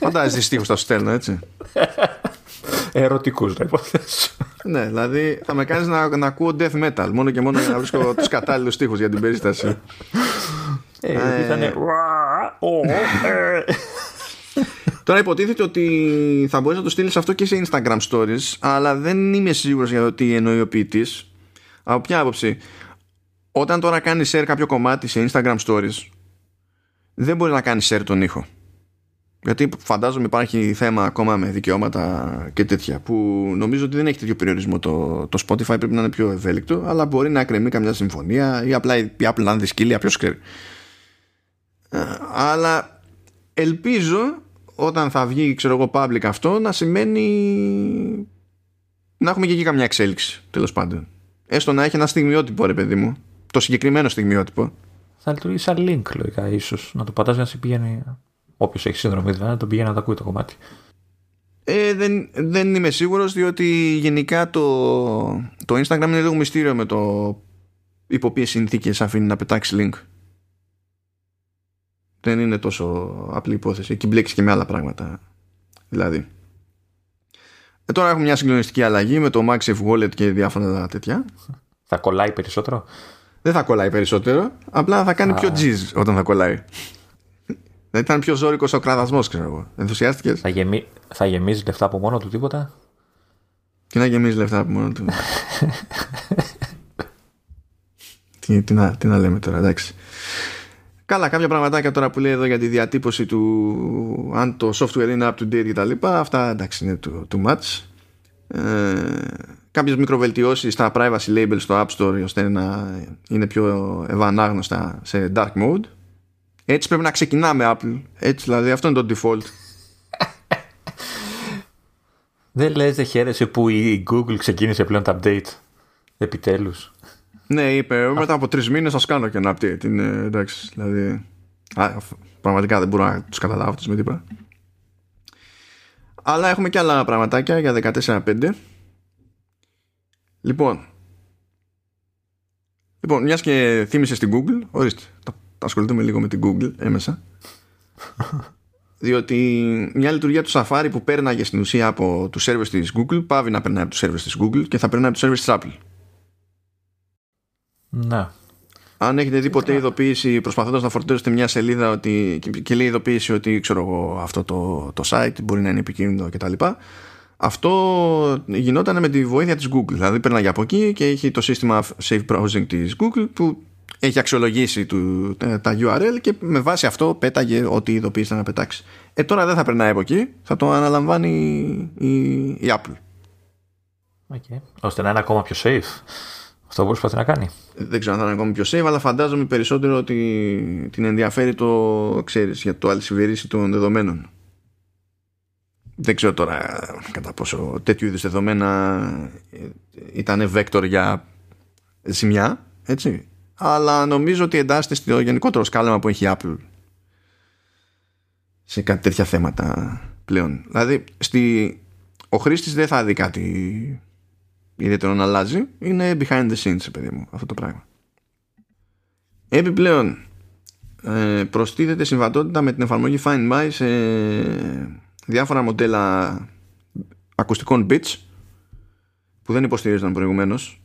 φαντάζεσαι τι στίχους θα σου στέλνω έτσι Ερωτικούς να υποθέσω. ναι δηλαδή θα με κάνεις να, να ακούω death metal μόνο και μόνο για να βρίσκω τους κατάλληλους στίχους για την περίσταση Ε, ήτανε... Ω, ε. Τώρα υποτίθεται ότι θα μπορείς να το στείλεις αυτό και σε Instagram stories αλλά δεν είμαι σίγουρος για το τι εννοεί ο ποιητής. Από ποια άποψη; Όταν τώρα κάνεις share κάποιο κομμάτι σε Instagram stories δεν μπορεί να κάνεις share τον ήχο. Γιατί φαντάζομαι υπάρχει θέμα ακόμα με δικαιώματα και τέτοια που νομίζω ότι δεν έχει τέτοιο περιορισμό το, το Spotify πρέπει να είναι πιο ευέλικτο αλλά μπορεί να κρεμεί καμιά συμφωνία ή απλά η Apple να είναι δυσκύλια ποιος ξέρει. Ε, αλλά ελπίζω όταν θα βγει ξέρω εγώ public αυτό να σημαίνει να έχουμε και εκεί καμιά εξέλιξη τέλος πάντων έστω να έχει ένα στιγμιότυπο ρε παιδί μου το συγκεκριμένο στιγμιότυπο Θα λειτουργήσει σαν link λογικά ίσως. Να το πατάς να σε πηγαίνει... Όποιος έχει συνδρομή δηλαδή να τον πηγαίνει να το ακούει το κομμάτι. ε, δεν, δεν είμαι σίγουρος διότι γενικά το, το Instagram είναι λίγο μυστήριο με το υπό ποιες συνθήκες αφήνει να πετάξει link δεν είναι τόσο απλή υπόθεση εκεί μπλέξει και με άλλα πράγματα δηλαδή ε, τώρα έχουμε μια συγκλονιστική αλλαγή με το MagSafe Wallet και διάφορα τέτοια Θα κολλάει περισσότερο; Δεν θα κολλάει περισσότερο απλά θα κάνει Α. πιο jizz όταν θα κολλάει δεν ήταν πιο ζώρικος ο κραδασμός ξέρω εγώ ενθουσιάστηκες; Θα, γεμί... θα γεμίζεις λεφτά από μόνο του τίποτα; και να γεμίζεις λεφτά από μόνο του; Τι, τι, να, τι να λέμε τώρα εντάξει Καλά, κάποια πραγματάκια τώρα που λέει εδώ για τη διατύπωση του αν το software είναι up to date κτλ. Αυτά εντάξει είναι too, too much. Ε, κάποιες μικροβελτιώσεις στα privacy labels στο App Store ώστε να είναι πιο ευανάγνωστα σε dark mode. Έτσι πρέπει να ξεκινάμε Apple. Έτσι δηλαδή αυτό είναι το default. Δεν λες δεν χαίρεσαι που η Google ξεκίνησε πλέον τα update. Επιτέλους. ναι, είπε μετά από τρεις μήνες σας κάνω και ένα update. Είναι εντάξει, δηλαδή. Α, πραγματικά δεν μπορώ να τους καταλάβω αυτούς με τίποτα. Αλλά έχουμε και άλλα πραγματάκια για 14.5. Λοιπόν. Λοιπόν, μιας και θύμισες στην Google, ορίστε, τα, τα ασχοληθούμε λίγο με την Google έμεσα. Διότι μια λειτουργία του Safari που πέρναγε στην ουσία από τους servers της Google πάβει να περνάει από τους servers της Google και θα περνάει από τους servers της Apple. Ναι. Αν έχετε δει ποτέ ειδοποίηση προσπαθώντας να φορτώσετε μια σελίδα ότι, και- και λέει ειδοποίηση ότι ξέρω εγώ, αυτό το, το site μπορεί να είναι επικίνδυνο κτλ. Αυτό γινόταν με τη βοήθεια της Google. Δηλαδή πέρναγε από εκεί και έχει το σύστημα Safe Browsing της Google που έχει αξιολογήσει του, τα τα URL και με βάση αυτό πέταγε ό,τι ειδοποίηση ήταν να πετάξει. Ε, τώρα δεν θα περνάει από εκεί, θα το αναλαμβάνει η, η Apple. Okay. Ώστε να είναι ακόμα πιο safe. Αυτό που προσπαθεί να κάνει. δεν ξέρω αν θα είναι ακόμη πιο safe αλλά φαντάζομαι περισσότερο ότι την ενδιαφέρει το ξέρεις για το αλυσιβερίσι των δεδομένων δεν ξέρω τώρα κατά πόσο τέτοιου είδους δεδομένα ήταν vector για ζημιά έτσι. Αλλά νομίζω ότι εντάσσεται στο γενικότερο σκάλαμα που έχει η Apple σε κάτι τέτοια θέματα πλέον. Δηλαδή στη... ο χρήστης δεν θα δει κάτι ιδιαίτερο να αλλάζει. Είναι behind the scenes παιδί μου αυτό το πράγμα. Επιπλέον ε, προστίθεται συμβατότητα με την εφαρμογή Find My σε διάφορα μοντέλα ακουστικών bits που δεν υποστηρίζονταν προηγουμένως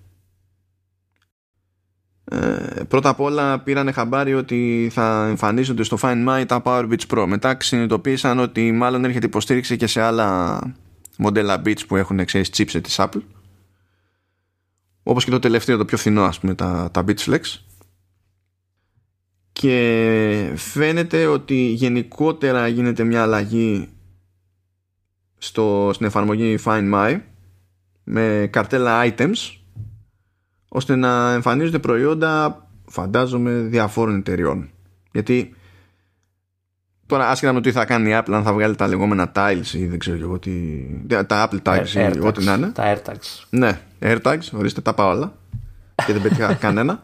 ε, πρώτα απ' όλα πήρανε χαμπάρι ότι θα εμφανίζονται στο Find My τα Power Beats Pro. Μετά συνειδητοποίησαν ότι μάλλον έρχεται υποστήριξη και σε άλλα μοντέλα Beats που έχουν ξέρεις chipset της Apple. Όπως και το τελευταίο, το πιο φθηνό ας πούμε, τα, τα Beats Flex. Και φαίνεται ότι γενικότερα γίνεται μια αλλαγή στο, στην εφαρμογή Find My με καρτέλα items ώστε να εμφανίζονται προϊόντα φαντάζομαι διαφόρων εταιριών. Γιατί τώρα άσχετα με το τι θα κάνει η Apple αν θα βγάλει τα λεγόμενα tiles ή δεν ξέρω εγώ τι τα Apple tags Ε, ή ό,τι να είναι. Τα AirTags. ναι, AirTags, ορίστε τα πάω όλα. Και δεν πέτυχα κανένα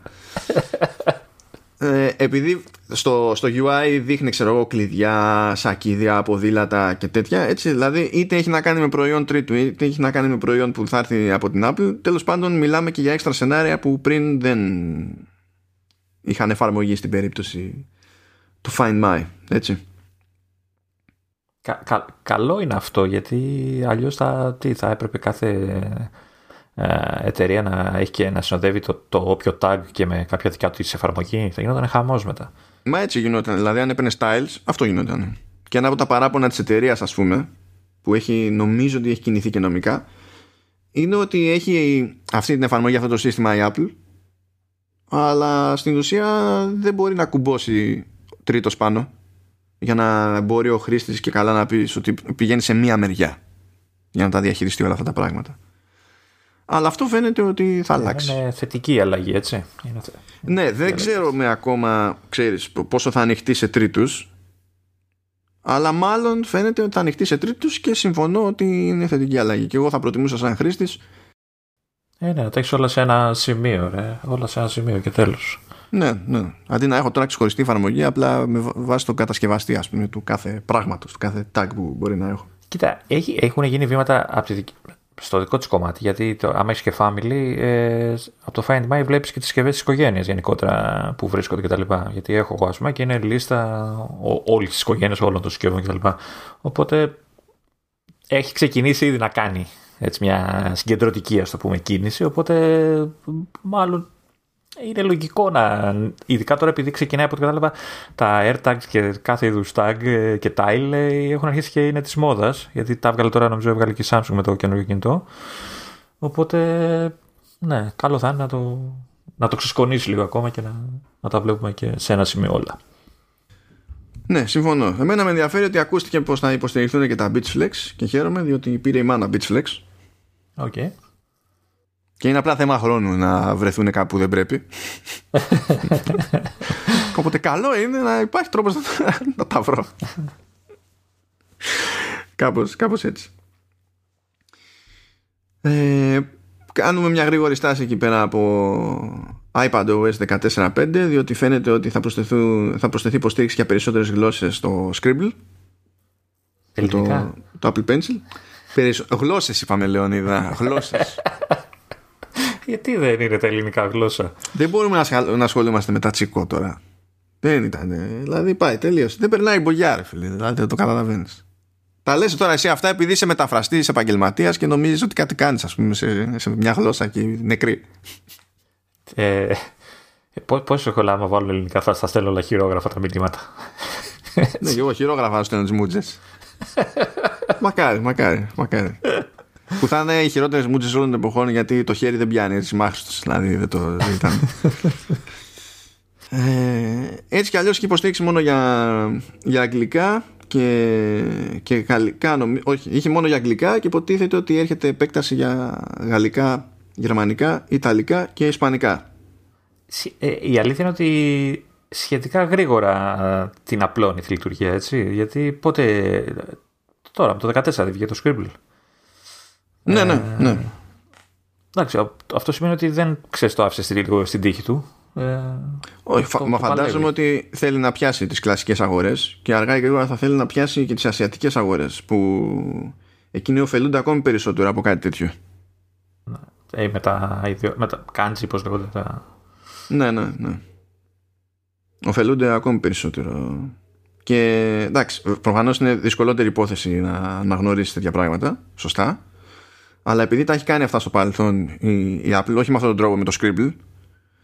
ε, επειδή στο, στο UI δείχνει ξέρω εγώ κλειδιά, σακίδια, ποδήλατα και τέτοια έτσι δηλαδή είτε έχει να κάνει με προϊόν τρίτου είτε έχει να κάνει με προϊόν που θα έρθει από την Apple τέλος πάντων μιλάμε και για έξτρα σενάρια που πριν δεν είχαν εφαρμογή στην περίπτωση του Find My έτσι. Κα, κα- καλό είναι αυτό γιατί αλλιώς θα, τι, θα έπρεπε κάθε ε, εταιρεία να έχει και να συνοδεύει το, το όποιο tag και με κάποια δικιά του εφαρμογή. Θα γινόταν χαμός μετά. Μα έτσι γινόταν. Δηλαδή, αν έπαιρνες styles, αυτό γινόταν. Και ένα από τα παράπονα της εταιρείας, ας πούμε, που έχει, νομίζω ότι έχει κινηθεί και νομικά, είναι ότι έχει αυτή την εφαρμογή, αυτό το σύστημα η Apple, αλλά στην ουσία δεν μπορεί να κουμπώσει τρίτος πάνω για να μπορεί ο χρήστης και καλά να πει ότι πηγαίνει σε μία μεριά για να τα διαχειριστεί όλα αυτά τα πράγματα. Αλλά αυτό φαίνεται ότι θα αλλάξει. Είναι θετική η αλλαγή, έτσι. Είναι θε- Ναι, δεν ξέρουμε ακόμα, ξέρεις, πόσο θα ανοιχτεί σε τρίτους αλλά μάλλον φαίνεται ότι θα ανοιχτεί σε τρίτους και συμφωνώ ότι είναι θετική αλλαγή και εγώ θα προτιμούσα σαν χρήστης Ε, ναι, να τα έχεις όλα σε ένα σημείο, ρε. Όλα σε ένα σημείο και τέλος. ναι, ναι. αντί να έχω τώρα ξεχωριστή εφαρμογή απλά με βά- βάση τον κατασκευαστή ας πούμε του κάθε πράγματος, του κάθε tag που μπορεί να έχω Κοίτα, έχει, έχουν γίνει βήματα από τη δική- στο δικό της κομμάτι. Γιατί το, άμα έχεις και family, ε, από το Find My βλέπεις και τις συσκευές της οικογένειας γενικότερα που βρίσκονται κτλ. Γιατί έχω εγώ, ας πούμε, και είναι λίστα όλης της οικογένειας όλων των συσκευών κτλ. Οπότε έχει ξεκινήσει ήδη να κάνει έτσι, μια συγκεντρωτική ας το πούμε κίνηση. Οπότε μάλλον είναι λογικό να. Ειδικά τώρα επειδή ξεκινάει από ό,τι κατάλαβα τα AirTags και κάθε είδους tag ε, και tile ε, έχουν αρχίσει και είναι της μόδας. Γιατί τα έβγαλε τώρα, νομίζω, έβγαλε και η Samsung με το καινούργιο κινητό. Οπότε, ναι, καλό θα είναι να το, να το ξεσκονίσει λίγο ακόμα και να, να τα βλέπουμε και σε ένα σημείο όλα. Ναι, συμφωνώ. Εμένα με ενδιαφέρει ότι ακούστηκε πως θα υποστηριχθούν και τα Beach Flex και χαίρομαι διότι πήρε η μάνα Beach Flex Okay. Και είναι απλά θέμα χρόνου να βρεθούν κάπου που δεν πρέπει. Οπότε καλό είναι να υπάρχει τρόπος να, να τα βρω. κάπως, κάπως έτσι. Ε, κάνουμε μια γρήγορη στάση εκεί πέρα από iPadOS 14.5 διότι φαίνεται ότι θα, προσθεθούν, θα προσθεθεί υποστήριξη για περισσότερες γλώσσες στο Scribble Ελληνικά. το, το Apple Pencil Περισσο... γλώσσες είπαμε Λεωνίδα γλώσσες Γιατί δεν είναι τα ελληνικά γλώσσα; δεν μπορούμε να, ασχα- να ασχολούμαστε με τα τσικό τώρα. Δεν ήταν δηλαδή πάει τελείωσε. Δεν περνάει μπογιά ρε φίλε δηλαδή δεν το καταλαβαίνεις. Τα λες τώρα εσύ αυτά επειδή είσαι μεταφραστής επαγγελματίας και νομίζεις ότι κάτι κάνεις ας πούμε σε, σε μια γλώσσα και νεκρή. Ε, ε, πώς, πώς έχω άμα βάλω ελληνικά θα στα στέλνω όλα χειρόγραφα τα μηνύματα. ναι και εγώ χειρόγραφα να στέλνω τις μούτζες. Μακάρι μακάρι μακάρι που θα είναι οι χειρότερες μούτζες όλων των εποχών γιατί το χέρι δεν πιάνει έτσι μάχριστος δηλαδή δεν το δεν ήταν ε, έτσι κι αλλιώς έχει υποστήριξη μόνο για, για αγγλικά και, και γαλλικά νομι- όχι, είχε μόνο για αγγλικά και υποτίθεται ότι έρχεται επέκταση για γαλλικά, γερμανικά, ιταλικά και ισπανικά Συ- ε, η αλήθεια είναι ότι σχετικά γρήγορα ε, την απλώνει τη λειτουργία, έτσι. Γιατί πότε. Τώρα, από το 14 δεν βγήκε το Scribble. Ναι ναι ναι Εντάξει, α- αυτό σημαίνει ότι δεν ξέρεις το άφησες στη- λίγο στην τύχη του. Ε, Όχι, το- φα- το μα παλεύει. φαντάζομαι ότι θέλει να πιάσει τις κλασικές αγορές και αργά ή γρήγορα θα θέλει να πιάσει και τις ασιατικές αγορές που εκείνοι ωφελούνται ακόμη περισσότερο από κάτι τέτοιο. Ε, με τα, ιδιο- με τα kanji, πώς λέγονται. Τα... Ναι, ναι, ναι. Ωφελούνται ακόμη περισσότερο. Και εντάξει, προφανώς είναι δυσκολότερη υπόθεση να, να γνωρίσεις τέτοια πράγματα. Σωστά. Αλλά επειδή τα έχει κάνει αυτά στο παρελθόν η, η Apple, όχι με αυτόν τον τρόπο με το Scribble,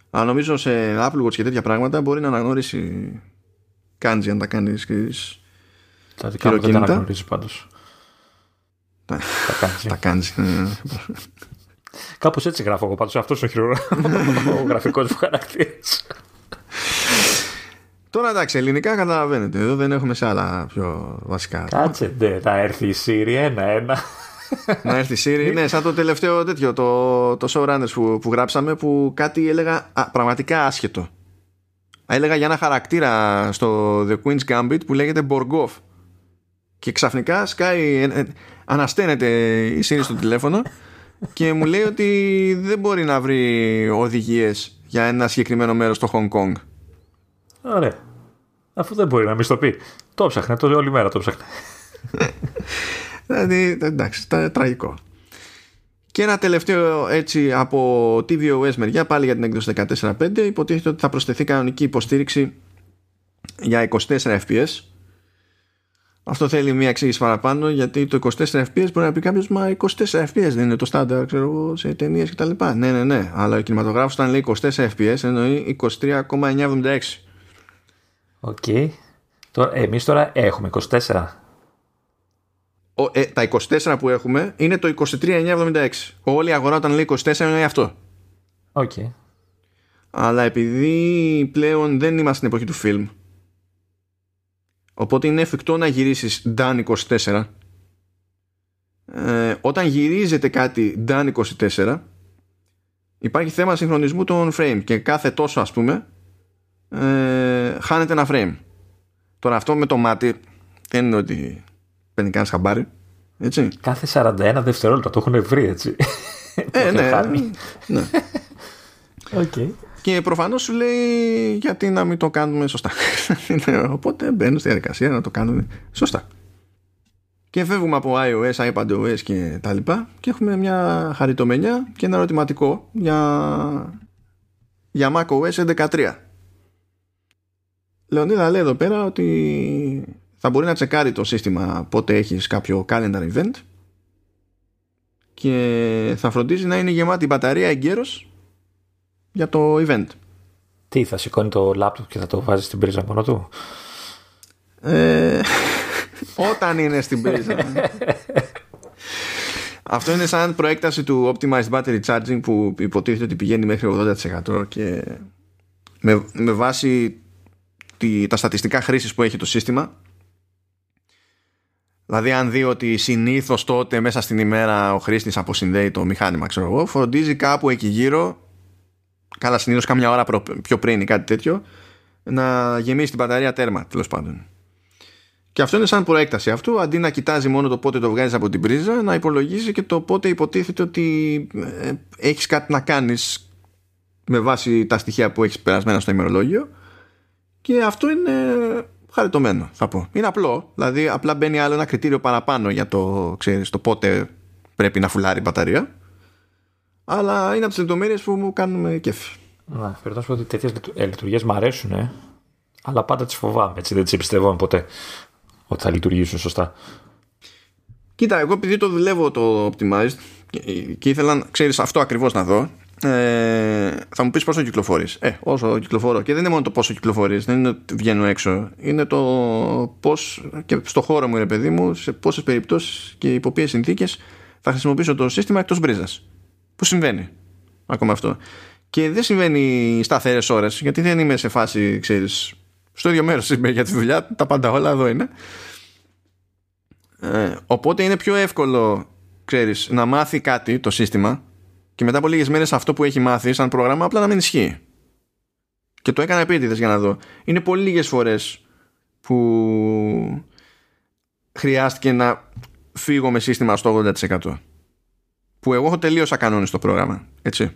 Αλλά νομίζω σε Apple Watch και τέτοια πράγματα μπορεί να αναγνωρίσει κάντζι αν τα κάνεις και Τα δικά μου δεν τα αναγνωρίζει πάντως. Τα, τα κάντζι. Ναι. Κάπως έτσι γράφω εγώ πάντως. Αυτός είναι ο γραφικός μου χαρακτήρας. Τώρα εντάξει, ελληνικά καταλαβαίνετε. Εδώ δεν έχουμε σε άλλα πιο βασικά. Κάτσε, ναι, θα έρθει η Siri ένα-ένα. Να έρθει η Siri, ναι, σαν το τελευταίο τέτοιο, το, το showrunners που, που γράψαμε, που κάτι έλεγα α, πραγματικά άσχετο. Έλεγα για ένα χαρακτήρα στο The Queen's Gambit που λέγεται Borgov. Και ξαφνικά σκάει, ε, ε, ανασταίνεται η Siri στο τηλέφωνο και μου λέει ότι δεν μπορεί να βρει οδηγίες για ένα συγκεκριμένο μέρος στο Hong Kong. Ωραία. Αφού δεν μπορεί να μην το πει. Το ψάχνε, το όλη μέρα το ψάχνε. δηλαδή, εντάξει, τραγικό. Και ένα τελευταίο έτσι από tvOS μεριά, πάλι για την έκδοση 14.5, υποτίθεται ότι θα προσθεθεί κανονική υποστήριξη για 24 fps. Αυτό θέλει μια εξήγηση παραπάνω γιατί το 24 fps μπορεί να πει κάποιος Μα 24 fps δεν είναι το στάνταρ ξέρω εγώ, σε ταινίες κτλ. Ναι, ναι, ναι. Αλλά ο κινηματογράφος όταν λέει 24 fps εννοεί 23,976. OK. Okay. εμείς τώρα έχουμε 24. Ο, ε, τα 24 που έχουμε είναι το 23,976. Όλη η αγορά όταν λέει 24 είναι αυτό. OK. Okay. Αλλά επειδή πλέον δεν είμαστε στην εποχή του φιλμ οπότε είναι εφικτό να γυρίσεις νταν 24 ε, όταν γυρίζεται κάτι νταν 24 υπάρχει θέμα συγχρονισμού των frame και κάθε τόσο ας πούμε ε, χάνεται ένα frame. Τώρα αυτό με το μάτι δεν είναι ότι παίρνει κανένα χαμπάρι. Έτσι. Κάθε 41 δευτερόλεπτα το έχουν βρει έτσι. Ε, ναι, ναι. okay. Και προφανώς σου λέει γιατί να μην το κάνουμε σωστά. Οπότε μπαίνω στη διαδικασία να το κάνουμε σωστά. Και φεύγουμε από iOS, iPadOS και τα λοιπά και έχουμε μια χαριτομενιά και ένα ερωτηματικό για, για macOS 11.3. Λεωνίδα λέει εδώ πέρα ότι θα μπορεί να τσεκάρει το σύστημα πότε έχεις κάποιο calendar event και θα φροντίζει να είναι γεμάτη η μπαταρία εγκαίρως για το event. Τι, θα σηκώνει το laptop και θα το βάζει στην πρίζα μόνο του; Ε, όταν είναι στην πρίζα. Αυτό είναι σαν προέκταση του Optimized Battery Charging που υποτίθεται ότι πηγαίνει μέχρι 80% και με, με βάση τη, τα στατιστικά χρήσης που έχει το σύστημα Δηλαδή αν δει ότι συνήθως τότε μέσα στην ημέρα ο χρήστης αποσυνδέει το μηχάνημα ξέρω εγώ, φροντίζει κάπου εκεί γύρω καλά συνήθως κάμια ώρα πιο πριν ή κάτι τέτοιο να γεμίσει την μπαταρία τέρμα τέλος πάντων. Και αυτό είναι σαν προέκταση αυτού, αντί να κοιτάζει μόνο το πότε το βγάζεις από την πρίζα, να υπολογίζει και το πότε υποτίθεται ότι ε, έχεις κάτι να κάνεις με βάση τα στοιχεία που έχεις περασμένα στο ημερολόγιο και αυτό είναι χαριτωμένο θα πω. Είναι απλό, δηλαδή απλά μπαίνει άλλο ένα κριτήριο παραπάνω για το, ξέρεις, το πότε πρέπει να φουλάρει η μπαταρία. Αλλά είναι από τις λεπτομέρειες που μου κάνουν κέφι. Να, πρέπει να σου πω ότι τέτοιες λειτουργίες μου αρέσουν, ε, αλλά πάντα τις φοβάμαι. Έτσι, δεν τις εμπιστευόμαι ποτέ ότι θα λειτουργήσουν σωστά. Κοίτα, εγώ επειδή το δουλεύω το Optimized και ήθελα, ξέρεις, αυτό ακριβώς να δω ε, θα μου πεις πόσο κυκλοφορείς. Ε, όσο κυκλοφορώ. Και δεν είναι μόνο το πόσο κυκλοφορείς, δεν είναι ότι βγαίνω έξω. Είναι το πώς και στο χώρο μου, ρε παιδί μου, σε πόσες περιπτώσεις και υπό ποιες συνθήκες θα χρησιμοποιήσω το σύστημα εκτός μπρίζας. Που συμβαίνει ακόμα αυτό. Και δεν συμβαίνει σταθερές ώρες, γιατί δεν είμαι σε φάση, ξέρεις, στο ίδιο μέρος είμαι για τη δουλειά, τα πάντα όλα εδώ είναι. Ε, οπότε είναι πιο εύκολο, ξέρεις, να μάθει κάτι το σύστημα και μετά από λίγες μέρες αυτό που έχει μάθει σαν πρόγραμμα απλά να μην ισχύει. Και το έκανα επίτηδες για να δω. Είναι πολύ λίγες φορές που χρειάστηκε να φύγω με σύστημα στο 80%. Που εγώ έχω τελείωσα κανόνε στο πρόγραμμα. Έτσι.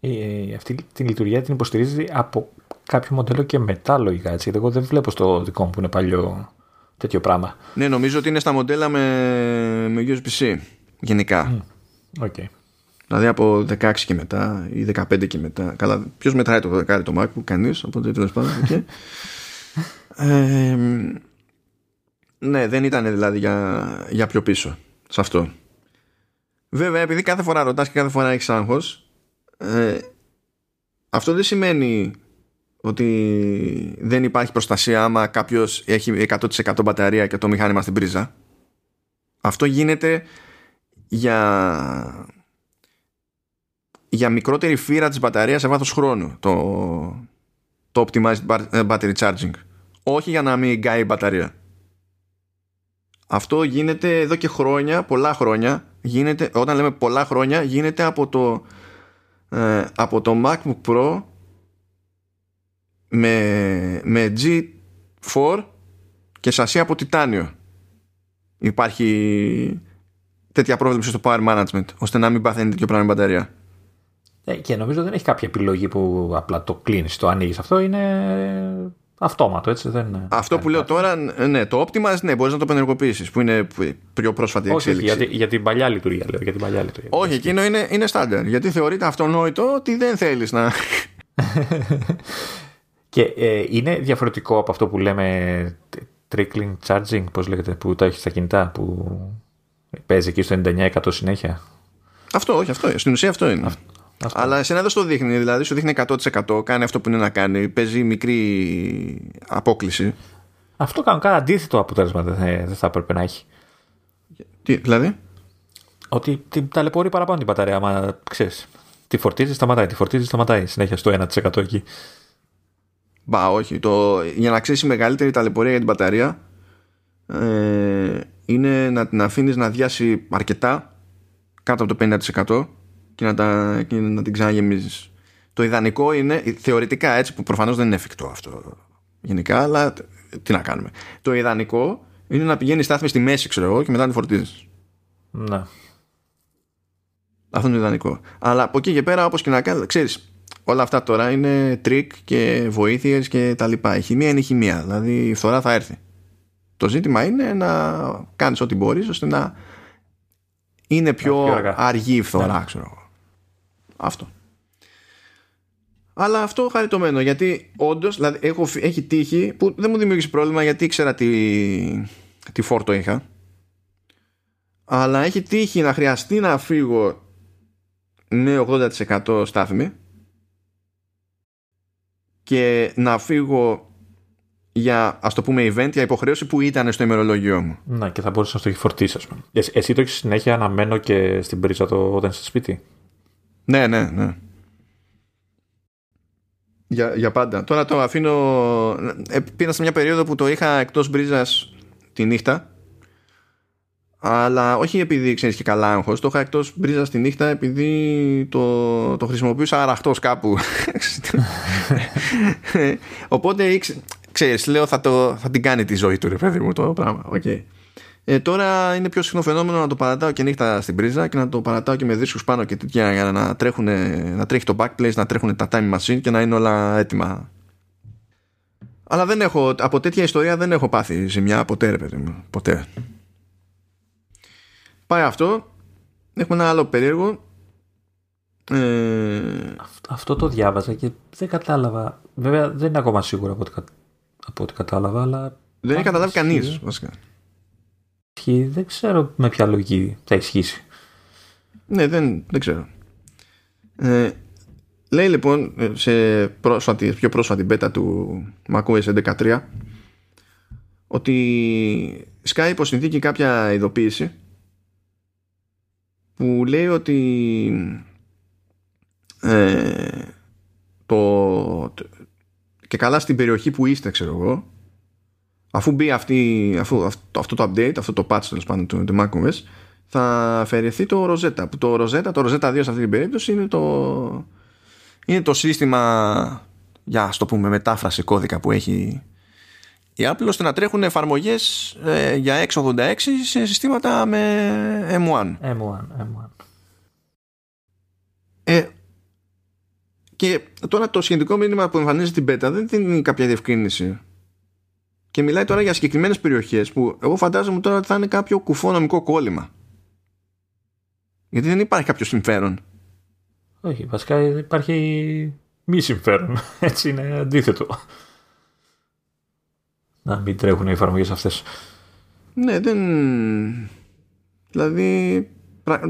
Ε, αυτή τη λειτουργία την υποστηρίζει από κάποιο μοντέλο και μετά λογικά. Έτσι. Εγώ δεν βλέπω στο δικό μου που είναι παλιό τέτοιο πράγμα. Ναι, νομίζω ότι είναι στα μοντέλα με, με USB-C γενικά. Okay. Δηλαδή από 16 και μετά ή 15 και μετά. Καλά, ποιος μετράει το 12 το MacBook, κανείς. Οπότε τέλος πάντων. Okay. ε, ναι, δεν ήταν δηλαδή για, για πιο πίσω σε αυτό. Βέβαια, επειδή κάθε φορά ρωτάς και κάθε φορά έχεις άγχος, ε, αυτό δεν σημαίνει ότι δεν υπάρχει προστασία άμα κάποιος έχει 100% μπαταρία και το μηχάνημα στην πρίζα. Αυτό γίνεται για, για μικρότερη φύρα της μπαταρίας σε βάθος χρόνου το, το optimized ε, battery charging. Όχι για να μην γκάει η μπαταρία. Αυτό γίνεται εδώ και χρόνια, πολλά χρόνια. Γίνεται, όταν λέμε πολλά χρόνια, γίνεται από το, ε, από το MacBook Pro με, με G4 και σασί από τιτάνιο. Υπάρχει τέτοια πρόβλεψη στο power management, ώστε να μην παθαίνει τέτοιο πράγμα η μπαταρία. Ε, και νομίζω δεν έχει κάποια επιλογή που απλά το κλείνεις, το ανοίγεις. Αυτό είναι αυτόματο, έτσι. Δεν Αυτό που λέω τώρα, ναι, το Optimize, ναι, μπορείς να το πενεργοποιήσεις, που είναι πιο πρόσφατη Όχι, εξέλιξη. για, για την παλιά λειτουργία, λέω. Για την παλιά λειτουργία. Όχι, εκείνο είναι, είναι στάνταρ. Γιατί θεωρείται αυτονόητο ότι δεν θέλεις να. και ε, είναι διαφορετικό από αυτό που λέμε trickling charging, πώς λέγεται, που το έχεις στα κινητά, που παίζει εκεί στο 99% συνέχεια; Αυτό, όχι, αυτό. Στην ουσία αυτό είναι. Αυτό. Αλλά εσένα δεν στο δείχνει, δηλαδή σου δείχνει 100% κάνει αυτό που είναι να κάνει, παίζει μικρή απόκληση. Αυτό κάνω κάτι αντίθετο αποτέλεσμα δεν θα, δεν θα έπρεπε να έχει. Τι, δηλαδή; Ότι την ταλαιπωρεί παραπάνω την μπαταρία, άμα ξέρεις. Τη φορτίζεις, σταματάει, τη φορτίζεις, σταματάει συνέχεια στο 1% εκεί. Μπα, όχι. Το, για να ξέρεις η μεγαλύτερη ταλαιπωρία για την μπαταρία ε, είναι να την αφήνεις να διάσει αρκετά κάτω από το 50% και να, τα, και να την ξαναγεμίζεις. Το ιδανικό είναι, θεωρητικά έτσι που προφανώς δεν είναι εφικτό αυτό γενικά, αλλά τι να κάνουμε. Το ιδανικό είναι να πηγαίνεις στάθμη στη μέση, ξέρω εγώ, και μετά να τη φορτίζεις. Ναι. Αυτό είναι το ιδανικό. Αλλά από εκεί και πέρα, όπως και να κάνεις, ξέρεις, όλα αυτά τώρα είναι τρικ και βοήθειες και τα λοιπά. Η χημεία είναι η χημεία, δηλαδή η φθορά θα έρθει. Το ζήτημα είναι να κάνεις ό,τι μπορείς ώστε να είναι πιο, αργή η φθορά, ναι. ξέρω εγώ. Αυτό. Αλλά αυτό χαριτωμένο γιατί όντως δηλαδή, έχω, έχει τύχει που δεν μου δημιούργησε πρόβλημα γιατί ήξερα τι, τι φόρτο είχα. Αλλά έχει τύχει να χρειαστεί να φύγω με 80% στάθμη και να φύγω για ας το πούμε event, για υποχρέωση που ήταν στο ημερολόγιο μου. Να και θα μπορούσα να το έχει φορτίσει, ας πούμε. Εσύ, το έχεις συνέχεια να μένω και στην πρίζα το όταν είσαι στο σπίτι; Ναι, ναι, ναι. Για, για πάντα. Τώρα το αφήνω. Ε, πήρα σε μια περίοδο που το είχα εκτός μπρίζας τη νύχτα. Αλλά όχι επειδή ξέρεις και καλά άγχος, το είχα εκτός μπρίζας τη νύχτα επειδή το, το χρησιμοποιούσα αραχτός κάπου. Οπότε ξέρεις, λέω θα, το, θα την κάνει τη ζωή του ρε παιδί μου το πράγμα. Okay. Ε, τώρα είναι πιο συχνό φαινόμενο να το παρατάω και νύχτα στην πρίζα και να το παρατάω και με δίσκους πάνω και τέτοια για να, τρέχουν, να τρέχει το backplace, να τρέχουν τα time machine και να είναι όλα έτοιμα. Αλλά δεν έχω, από τέτοια ιστορία δεν έχω πάθει ζημιά ποτέ ρε παιδί μου. Ποτέ. Πάει αυτό. Έχουμε ένα άλλο περίεργο. Ε... Αυτό, αυτό το διάβαζα και δεν κατάλαβα. Βέβαια δεν είναι ακόμα σίγουρο από ό,τι, από ό,τι κατάλαβα, αλλά. Δεν έχει καταλάβει κανείς βασικά δεν ξέρω με ποια λογική θα ισχύσει. Ναι, δεν, δεν ξέρω. Ε, λέει λοιπόν σε πρόσφατη, πιο πρόσφατη beta του macOS 11.3 ότι σκάει υπό συνθήκη κάποια ειδοποίηση που λέει ότι ε, το, και καλά στην περιοχή που είστε ξέρω εγώ αφού μπει αυτή, αφού, αυτό, το update, αυτό το patch τέλος πάντων του, του macOS, θα αφαιρεθεί το Rosetta. Που το Rosetta, το Rosetta 2 σε αυτή την περίπτωση είναι το, είναι το σύστημα για ας το πούμε μετάφραση κώδικα που έχει η Apple ώστε να τρέχουν εφαρμογές ε, για x86 σε συστήματα με M1. M1, M1. Ε, και τώρα το σχετικό μήνυμα που εμφανίζει την beta δεν είναι κάποια διευκρίνηση και μιλάει τώρα για συγκεκριμένες περιοχές που εγώ φαντάζομαι τώρα ότι θα είναι κάποιο κουφό νομικό κόλλημα. Γιατί δεν υπάρχει κάποιο συμφέρον. Όχι, βασικά υπάρχει μη συμφέρον. Έτσι είναι αντίθετο. Να μην τρέχουν οι εφαρμογές αυτές. Ναι, δεν. Δηλαδή.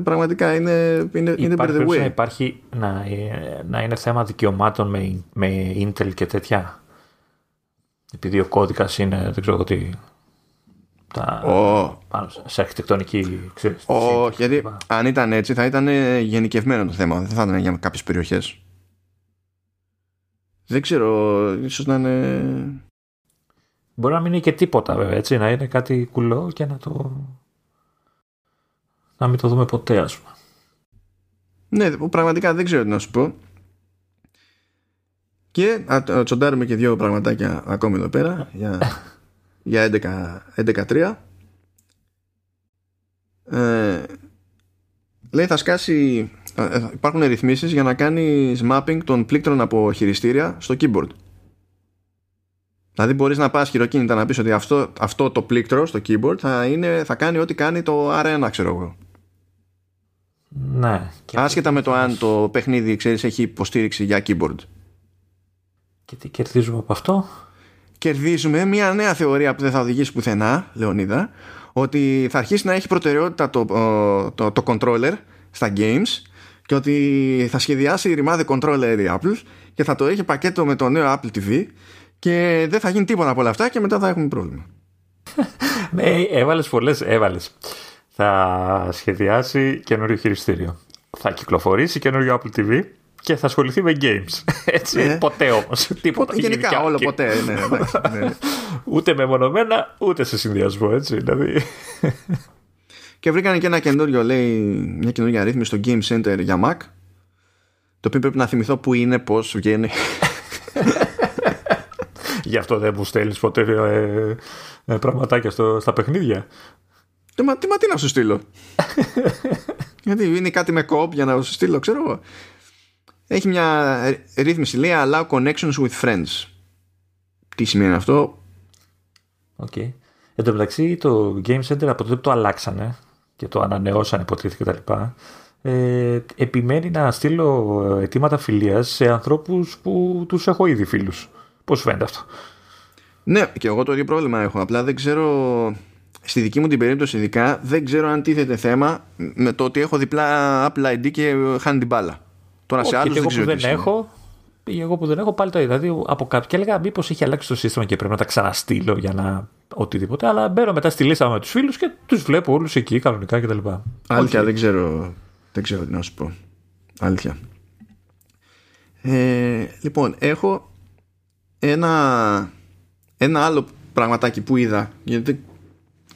πραγματικά είναι, είναι, είναι υπάρχει, by the way. Να, υπάρχει, να, να είναι θέμα δικαιωμάτων με, με Intel και τέτοια. Επειδή ο κώδικας είναι, δεν ξέρω τι. Τα, oh. πάνω σε αρχιτεκτονική. Ξέρεις, oh, γιατί αν ήταν έτσι θα ήταν γενικευμένο το θέμα. Δεν θα ήταν για κάποιες περιοχές. Δεν ξέρω, ίσως να είναι... Μπορεί να μην είναι και τίποτα βέβαια, έτσι, να είναι κάτι κουλό και να το... να μην το δούμε ποτέ, ας πούμε. Ναι, πραγματικά δεν ξέρω τι να σου πω. Και α, τσοντάρουμε και δύο πραγματάκια ακόμη εδώ πέρα για, για 11-3. Ε, λέει θα σκάσει ε, υπάρχουν ρυθμίσεις για να κάνεις mapping των πλήκτρων από χειριστήρια στο keyboard δηλαδή μπορείς να πας χειροκίνητα να πεις ότι αυτό, αυτό το πλήκτρο στο keyboard θα, είναι, θα κάνει ό,τι κάνει το R1 ξέρω εγώ ναι. Άσχετα με το αν το παιχνίδι ξέρεις, έχει υποστήριξη για keyboard. Και τι κερδίζουμε από αυτό; Κερδίζουμε μια νέα θεωρία που δεν θα οδηγήσει πουθενά, Λεωνίδα, ότι θα αρχίσει να έχει προτεραιότητα το, το, το, controller στα games και ότι θα σχεδιάσει ρημάδι controller η Apple και θα το έχει πακέτο με το νέο Apple TV και δεν θα γίνει τίποτα από όλα αυτά και μετά θα έχουμε πρόβλημα. ναι, έβαλες πολλές, έβαλες. Θα σχεδιάσει καινούριο χειριστήριο. Θα κυκλοφορήσει καινούριο Apple TV και θα ασχοληθεί με games. Έτσι, ναι. ποτέ όμως. Τίποτα. Γενικά, όλο ποτέ. Ναι, ναι. ούτε μεμονωμένα, ούτε σε συνδυασμό. Έτσι, δηλαδή. Και βρήκαν και ένα καινούριο, λέει, μια καινούργια ρύθμιση στο Game Center για Mac. Το οποίο πρέπει να θυμηθώ που είναι, πώς βγαίνει. Γι' αυτό δεν μου στέλνεις ποτέ ε, ε, πραγματάκια στο, στα παιχνίδια. Τι, μα, τι, μα, τι να σου στείλω; Γιατί είναι κάτι με co-op για να σου στείλω, ξέρω εγώ. Έχει μια ρύθμιση, λέει Allow connections with friends. Τι σημαίνει αυτό; OK. Okay. Εν τω μεταξύ το Game Center από τότε που το αλλάξανε και το ανανεώσανε υποτίθεται κτλ. Ε, επιμένει να στείλω αιτήματα φιλίας σε ανθρώπους που τους έχω ήδη φίλους. Πώς φαίνεται αυτό; Ναι, και εγώ το ίδιο πρόβλημα έχω. Απλά δεν ξέρω, στη δική μου την περίπτωση ειδικά, δεν ξέρω αν τίθεται θέμα με το ότι έχω διπλά Apple ID και χάνει την μπάλα. Τώρα σε άλλους δεν ξέρω που δεν έχω, εγώ που δεν έχω πάλι το είδα. Δηλαδή από κάτω και έλεγα μήπως έχει αλλάξει το σύστημα και πρέπει να τα ξαναστείλω για να οτιδήποτε. Αλλά μπαίνω μετά στη λίστα με τους φίλους και τους βλέπω όλους εκεί κανονικά κτλ. Αλήθεια, δεν ξέρω, δεν ξέρω τι να σου πω. Αλήθεια. Ε, λοιπόν, έχω ένα, ένα άλλο πραγματάκι που είδα. Γιατί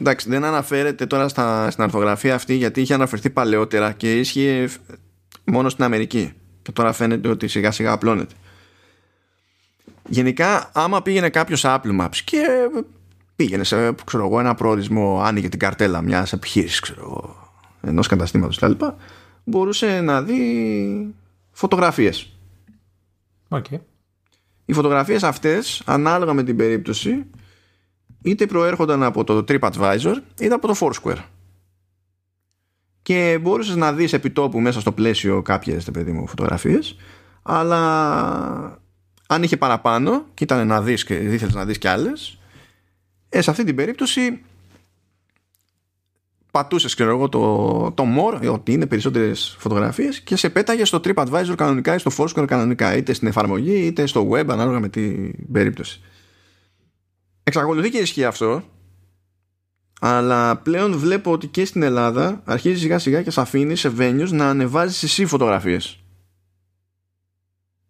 εντάξει, δεν αναφέρεται τώρα στα, στην αρθογραφία αυτή γιατί είχε αναφερθεί παλαιότερα και ίσχυε μόνο στην Αμερική. Και τώρα φαίνεται ότι σιγά σιγά απλώνεται. Γενικά, άμα πήγαινε κάποιος Apple Maps και πήγαινε σε ξέρω εγώ, ένα προορισμό, άνοιγε την καρτέλα μιας επιχείρησης, ενός καταστήματος κτλ., μπορούσε να δει φωτογραφίες. Okay. Οι φωτογραφίες αυτές, ανάλογα με την περίπτωση, είτε προέρχονταν από το TripAdvisor είτε από το Foursquare και μπορούσες να δεις επιτόπου μέσα στο πλαίσιο κάποιες παιδί μου, φωτογραφίες αλλά αν είχε παραπάνω και ήταν να δεις και ήθελες να δεις κι άλλες ε, σε αυτή την περίπτωση πατούσες ξέρω εγώ το, το more ότι είναι περισσότερες φωτογραφίες και σε πέταγε στο TripAdvisor κανονικά ή στο Foursquare κανονικά είτε στην εφαρμογή είτε στο web ανάλογα με την περίπτωση. Εξακολουθεί και ισχύει αυτό αλλά πλέον βλέπω ότι και στην Ελλάδα αρχίζει σιγά σιγά και σε αφήνει σε venues να ανεβάζεις εσύ φωτογραφίες.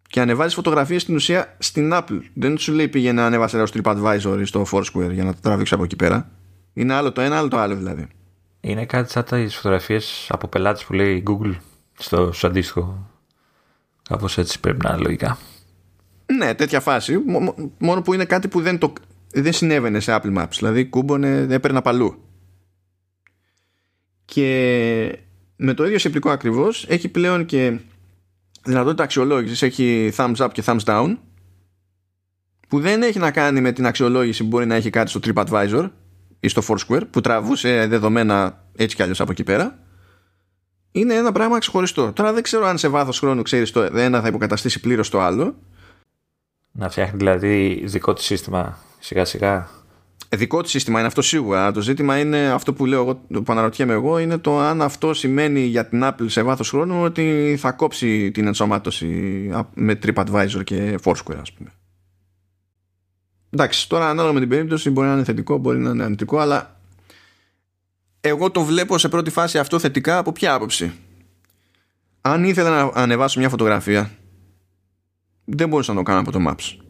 Και ανεβάζεις φωτογραφίες στην ουσία στην Apple. Δεν σου λέει πήγαινε να ανέβασε στο TripAdvisor ή στο Foursquare για να το τραβήξεις από εκεί πέρα. Είναι άλλο το ένα άλλο το άλλο δηλαδή. Είναι κάτι σαν τις φωτογραφίες από πελάτες που λέει Google στο, στο αντίστοιχο κάπως έτσι πρέπει να είναι λογικά. Ναι τέτοια φάση. Μόνο που είναι κάτι που δεν το δεν συνέβαινε σε Apple Maps. Δηλαδή κούμπονε, έπαιρνα παλού. Και με το ίδιο σεπτικό ακριβώς έχει πλέον και δυνατότητα αξιολόγησης. Έχει thumbs up και thumbs down που δεν έχει να κάνει με την αξιολόγηση που μπορεί να έχει κάτι στο TripAdvisor ή στο Foursquare που τραβούσε δεδομένα έτσι κι αλλιώς από εκεί πέρα είναι ένα πράγμα ξεχωριστό. Τώρα δεν ξέρω αν σε βάθος χρόνου ξέρεις το ένα θα υποκαταστήσει πλήρως το άλλο. Να φτιάχνει δηλαδή δικό του σύστημα σιγά σιγά. δικό του σύστημα είναι αυτό σίγουρα. Το ζήτημα είναι αυτό που λέω εγώ, που αναρωτιέμαι εγώ, είναι το αν αυτό σημαίνει για την Apple σε βάθος χρόνου ότι θα κόψει την ενσωμάτωση με TripAdvisor και Foursquare, ας πούμε. Εντάξει, τώρα ανάλογα με την περίπτωση μπορεί να είναι θετικό, μπορεί να είναι αρνητικό, αλλά εγώ το βλέπω σε πρώτη φάση αυτό θετικά από ποια άποψη; Αν ήθελα να ανεβάσω μια φωτογραφία, δεν μπορούσα να το κάνω από το Maps.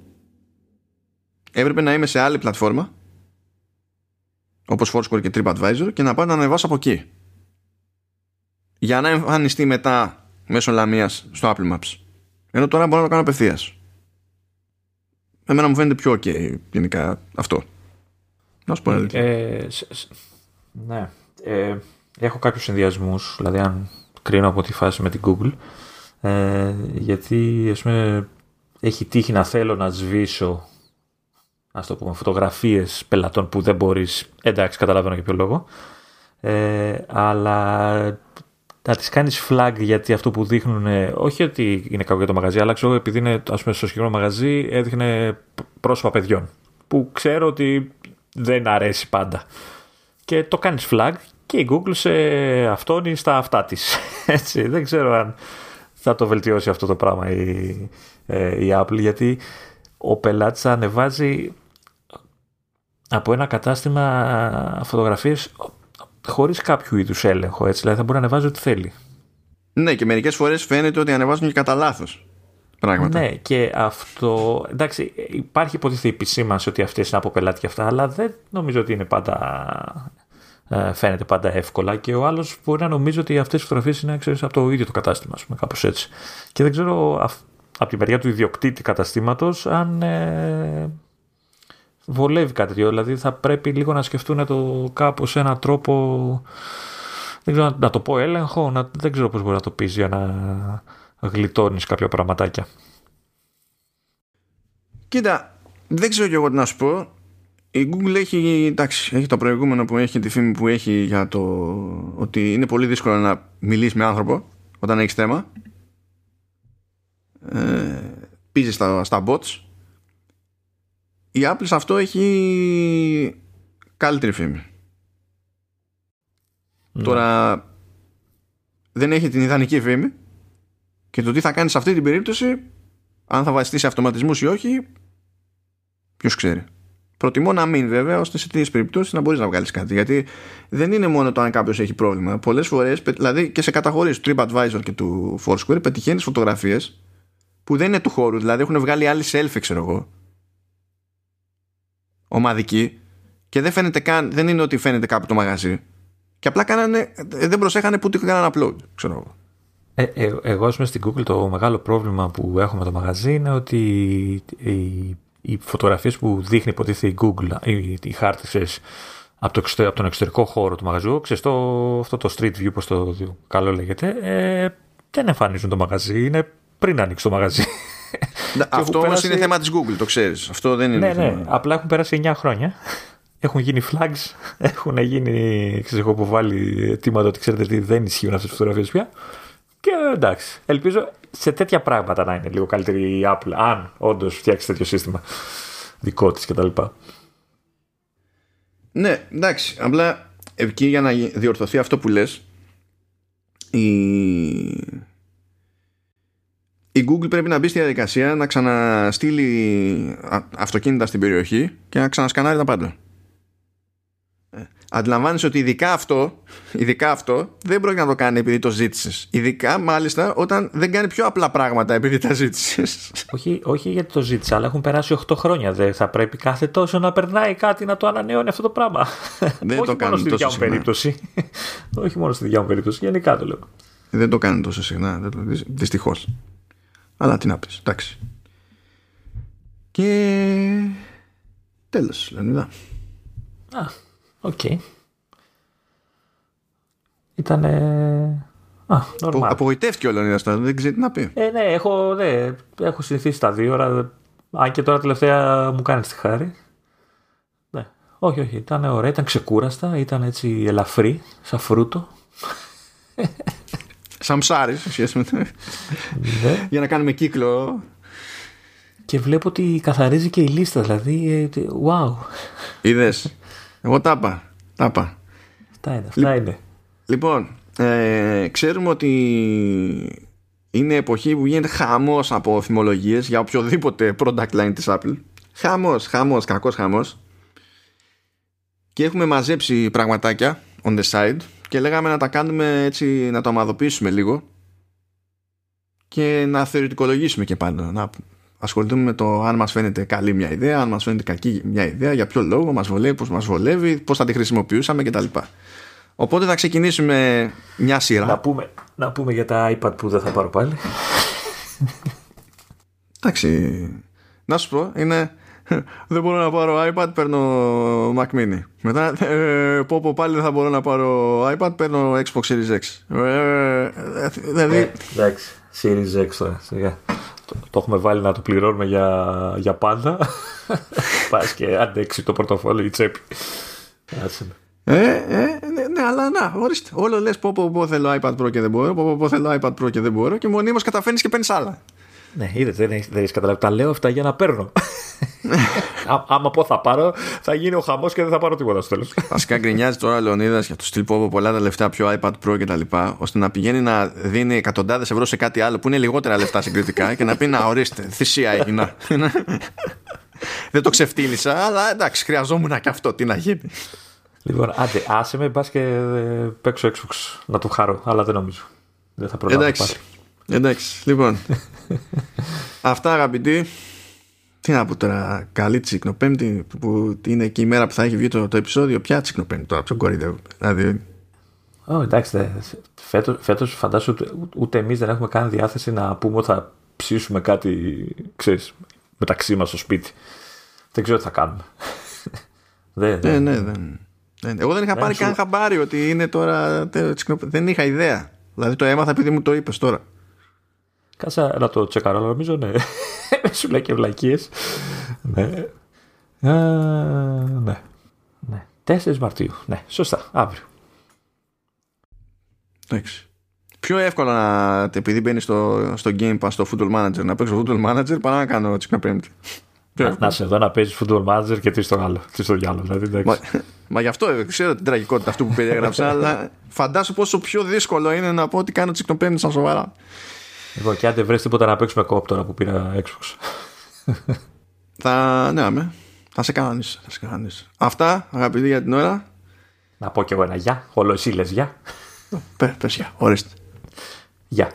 Έπρεπε να είμαι σε άλλη πλατφόρμα όπως Foursquare και TripAdvisor και να πάω να ανεβάσω από εκεί. Για να εμφανιστεί μετά μέσω λαμίας στο Apple Maps. Ενώ τώρα μπορώ να το κάνω απευθείας. εμένα μου φαίνεται πιο ok γενικά αυτό. Να σου πω ε, ναι. Ε, έχω κάποιους συνδυασμούς δηλαδή αν κρίνω από τη φάση με την Google. Ε, γιατί ας πούμε έχει τύχει να θέλω να σβήσω ας το πούμε, φωτογραφίες πελατών που δεν μπορείς, εντάξει καταλαβαίνω για ποιο λόγο, ε, αλλά να τις κάνεις flag γιατί αυτό που δείχνουν, όχι ότι είναι κακό για το μαγαζί, αλλά ξέρω επειδή είναι ας πούμε, στο συγκεκριμένο μαγαζί έδειχνε πρόσωπα παιδιών, που ξέρω ότι δεν αρέσει πάντα. Και το κάνεις flag και η Google σε αυτόν ή στα αυτά της. Έτσι, δεν ξέρω αν θα το βελτιώσει αυτό το πράγμα η, ε, η Apple, γιατί ο πελάτης θα ανεβάζει από ένα κατάστημα φωτογραφίες χωρίς κάποιο είδους έλεγχο, έτσι, δηλαδή θα μπορεί να ανεβάζει ό,τι θέλει. Ναι, και μερικές φορές φαίνεται ότι ανεβάζουν και κατά λάθος. Πράγματα. Ναι, και αυτό. Εντάξει, υπάρχει υποτίθεται επισήμανση ότι αυτές είναι από πελάτη και αυτά, αλλά δεν νομίζω ότι είναι πάντα. Ε, φαίνεται πάντα εύκολα και ο άλλος μπορεί να νομίζει ότι αυτές οι φωτογραφίες είναι ξέρεις, από το ίδιο το κατάστημα, ας πούμε, κάπως έτσι. Και δεν ξέρω από τη μεριά του ιδιοκτήτη καταστήματος αν ε, βολεύει κάτι τέτοιο. Δηλαδή θα πρέπει λίγο να σκεφτούν το κάπως σε έναν τρόπο. Δεν ξέρω να το πω έλεγχο, να, δεν ξέρω πώς μπορεί να το πεις για να γλιτώνεις κάποια πραγματάκια. Κοίτα, δεν ξέρω και εγώ τι να σου πω. Η Google έχει, εντάξει, έχει το προηγούμενο που έχει, τη φήμη που έχει για το ότι είναι πολύ δύσκολο να μιλήσει με άνθρωπο όταν έχεις θέμα. Ε, Πήγε στα, στα bots η Apple σε αυτό έχει καλύτερη φήμη. Ναι. Τώρα δεν έχει την ιδανική φήμη και το τι θα κάνει σε αυτή την περίπτωση αν θα βασιστεί σε αυτοματισμούς ή όχι ποιος ξέρει. Προτιμώ να μην βέβαια ώστε σε τέτοιες περιπτώσεις να μπορείς να βγάλεις κάτι. Γιατί δεν είναι μόνο το αν κάποιος έχει πρόβλημα. Πολλές φορές, δηλαδή και σε καταχωρήσει του TripAdvisor και του Foursquare, πετυχαίνεις φωτογραφίες που δεν είναι του χώρου. Δηλαδή έχουν βγάλει άλλη selfie, ξέρω εγώ ομαδική και δεν φαίνεται καν, δεν είναι ότι φαίνεται κάπου το μαγαζί. Και απλά κάνανε, δεν προσέχανε που έκαναν upload, ξέρω εγώ. Ε, ε, εγώ, πούμε, στην Google το μεγάλο πρόβλημα που έχω με το μαγαζί είναι ότι οι, οι φωτογραφίες που δείχνει υποτίθεται η Google, οι, οι χάρτες από, το από τον εξωτερικό χώρο του μαγαζιού, ξέρεις, το, αυτό το street view, όπως το καλό λέγεται, ε, δεν εμφανίζουν το μαγαζί, είναι πριν ανοίξει το μαγαζί. Αυτό όμως είναι θέμα της Google, το ξέρεις. Αυτό δεν είναι. Ναι, θέμα. ναι. Απλά έχουν περάσει 9 χρόνια. Έχουν γίνει flags, έχουν γίνει. ξέρω εγώ που βάλει αιτήματα ότι ξέρετε τι δεν ισχύουν αυτές τις φωτογραφίες πια. Και εντάξει. Ελπίζω σε τέτοια πράγματα να είναι λίγο καλύτερη η Apple, αν όντως φτιάξει τέτοιο σύστημα δικό της κτλ. Ναι, εντάξει. Απλά εκεί για να διορθωθεί αυτό που λες η η Google πρέπει να μπει στη διαδικασία να ξαναστείλει αυτοκίνητα στην περιοχή και να ξανασκανάρει τα πάντα. Ε, αντιλαμβάνεσαι ότι ειδικά αυτό, ειδικά αυτό δεν πρόκειται να το κάνει επειδή το ζήτησες. Ειδικά μάλιστα όταν δεν κάνει πιο απλά πράγματα επειδή τα ζήτησες. Όχι, όχι γιατί το ζήτησε, αλλά έχουν περάσει 8 χρόνια. Δεν θα πρέπει κάθε τόσο να περνάει κάτι να το ανανεώνει αυτό το πράγμα. Δεν όχι το μόνο στη δικιά μου περίπτωση. όχι μόνο στη δικιά μου περίπτωση, γενικά το λέω. Δεν το κάνει τόσο συχνά. Δυστυχώς. Αλλά τι να πεις, εντάξει. Και τέλος, Λεωνίδα. Α, ok. Okay. Ήτανε... Α, νορμάλ. Απογοητεύτηκε ο Λεωνίδας τώρα, δεν ξέρει τι να πει. Ε, ναι, έχω, ναι, έχω συνηθίσει τα δύο ώρα. Αν και τώρα τελευταία μου κάνει τη χάρη. Ναι. Όχι, όχι, ήταν ωραία, ήταν ξεκούραστα, ήταν έτσι ελαφρύ, σαν φρούτο. Σαμσάρι σε σχέση με το. Ναι. Για να κάνουμε κύκλο. Και βλέπω ότι καθαρίζει και η λίστα, δηλαδή. Ε, wow. Είδες. Εγώ τα είπα. Τα είπα. Αυτά είναι. Αυτά είναι. Λοιπόν, ε, ξέρουμε ότι είναι εποχή που γίνεται χαμός από θυμολογίες για οποιοδήποτε product line της Apple. Χαμός, χαμός, κακός χαμός. Και έχουμε μαζέψει πραγματάκια on the side και λέγαμε να τα κάνουμε έτσι, να το αμαδοποιήσουμε λίγο και να θεωρητικολογήσουμε και πάντα. Να ασχοληθούμε με το αν μας φαίνεται καλή μια ιδέα, αν μας φαίνεται κακή μια ιδέα, για ποιο λόγο μας βολεύει, πώς μας βολεύει, πώς θα τη χρησιμοποιούσαμε κτλ. Οπότε θα ξεκινήσουμε μια σειρά. Να πούμε, να πούμε για τα iPad που δεν θα πάρω πάλι. Εντάξει. Να σου πω, είναι. Δεν μπορώ να πάρω iPad, παίρνω Mac Mini. Μετά, ε, πω, πω πάλι δεν θα μπορώ να πάρω iPad, παίρνω Xbox Series X. Ε, δηλαδή... εντάξει, Series X τώρα. Το, το, έχουμε βάλει να το πληρώνουμε για, για πάντα. Πας και αντέξει το πορτοφόλι η τσέπη. Ε, ε, ναι, ναι, αλλά να, ορίστε. Όλο λες πω, πω, πω θέλω iPad Pro και δεν μπορώ, πω, πω, πω θέλω iPad Pro και δεν μπορώ και μονίμως καταφέρνεις και παίρνεις άλλα. Ναι, είδες, δεν έχεις δεν καταλάβει. Τα λέω αυτά για να παίρνω. Ά, άμα πω θα πάρω, θα γίνει ο χαμός και δεν θα πάρω τίποτα στο τέλος. Βασικά γκρινιάζει τώρα ο Λεωνίδας για το στυλ που από πολλά τα λεφτά πιο iPad Pro κτλ. ώστε να πηγαίνει να δίνει εκατοντάδες ευρώ σε κάτι άλλο που είναι λιγότερα λεφτά συγκριτικά και να πει να ορίστε, θυσία έγινα. δεν το ξεφτύλισα, αλλά εντάξει, χρειαζόμουν και αυτό. Τι να γίνει. Λοιπόν, άντε, άσε με, μπα και ε, παίξω Xbox να το χαρώ, αλλά δεν νομίζω. Δεν θα προλάβω Εντάξει. Πάλι. Εντάξει, λοιπόν. Αυτά αγαπητοί. Τι να πω τώρα, καλή τσικνοπέμπτη που είναι και η μέρα που θα έχει βγει το, το επεισόδιο. Ποια τσικνοπέμπτη τώρα, ποιον κορυδεύω. Δηλαδή... Oh, εντάξει, φέτος, φέτος φαντάσου ούτε, ούτε εμείς δεν έχουμε καν διάθεση να πούμε ότι θα ψήσουμε κάτι, ξέρεις, μεταξύ μας στο σπίτι. Δεν ξέρω τι θα κάνουμε. δεν, ναι, ναι, δεν. Εγώ δεν είχα πάρει καν χαμπάρι ότι είναι τώρα. Δεν είχα ιδέα. Δηλαδή το έμαθα επειδή μου το είπες τώρα. Κάσα να το τσεκαρώ, αλλά νομίζω ναι. Σου λέει και βλακίες. ναι. ναι. ναι. 4 Μαρτίου. Ναι, σωστά. Αύριο. Εντάξει. Πιο εύκολο να, επειδή μπαίνει στο, στο Game Pass, στο Football Manager, να παίξω Football Manager παρά να κάνω τσικνα πέμπτη. Να, να σε δω να παίζεις Football Manager και τι στο άλλο. Τι στο διάλογο. Δηλαδή, μα, μα γι' αυτό ξέρω την τραγικότητα αυτού που περιέγραψα, αλλά φαντάσου πόσο πιο δύσκολο είναι να πω ότι κάνω τσικνοπέμπτη σαν σοβαρά. Εγώ και αν δεν βρει τίποτα να παίξουμε κόπ τώρα που πήρα Xbox. θα, ναι, αμέ. Θα σε κανονίσω. Θα σε κανονίσω. Αυτά, αγαπητοί για την ώρα. Να πω κι εγώ ένα γεια. Όλο εσύ λες γεια. Πες γεια, ορίστε. Γεια.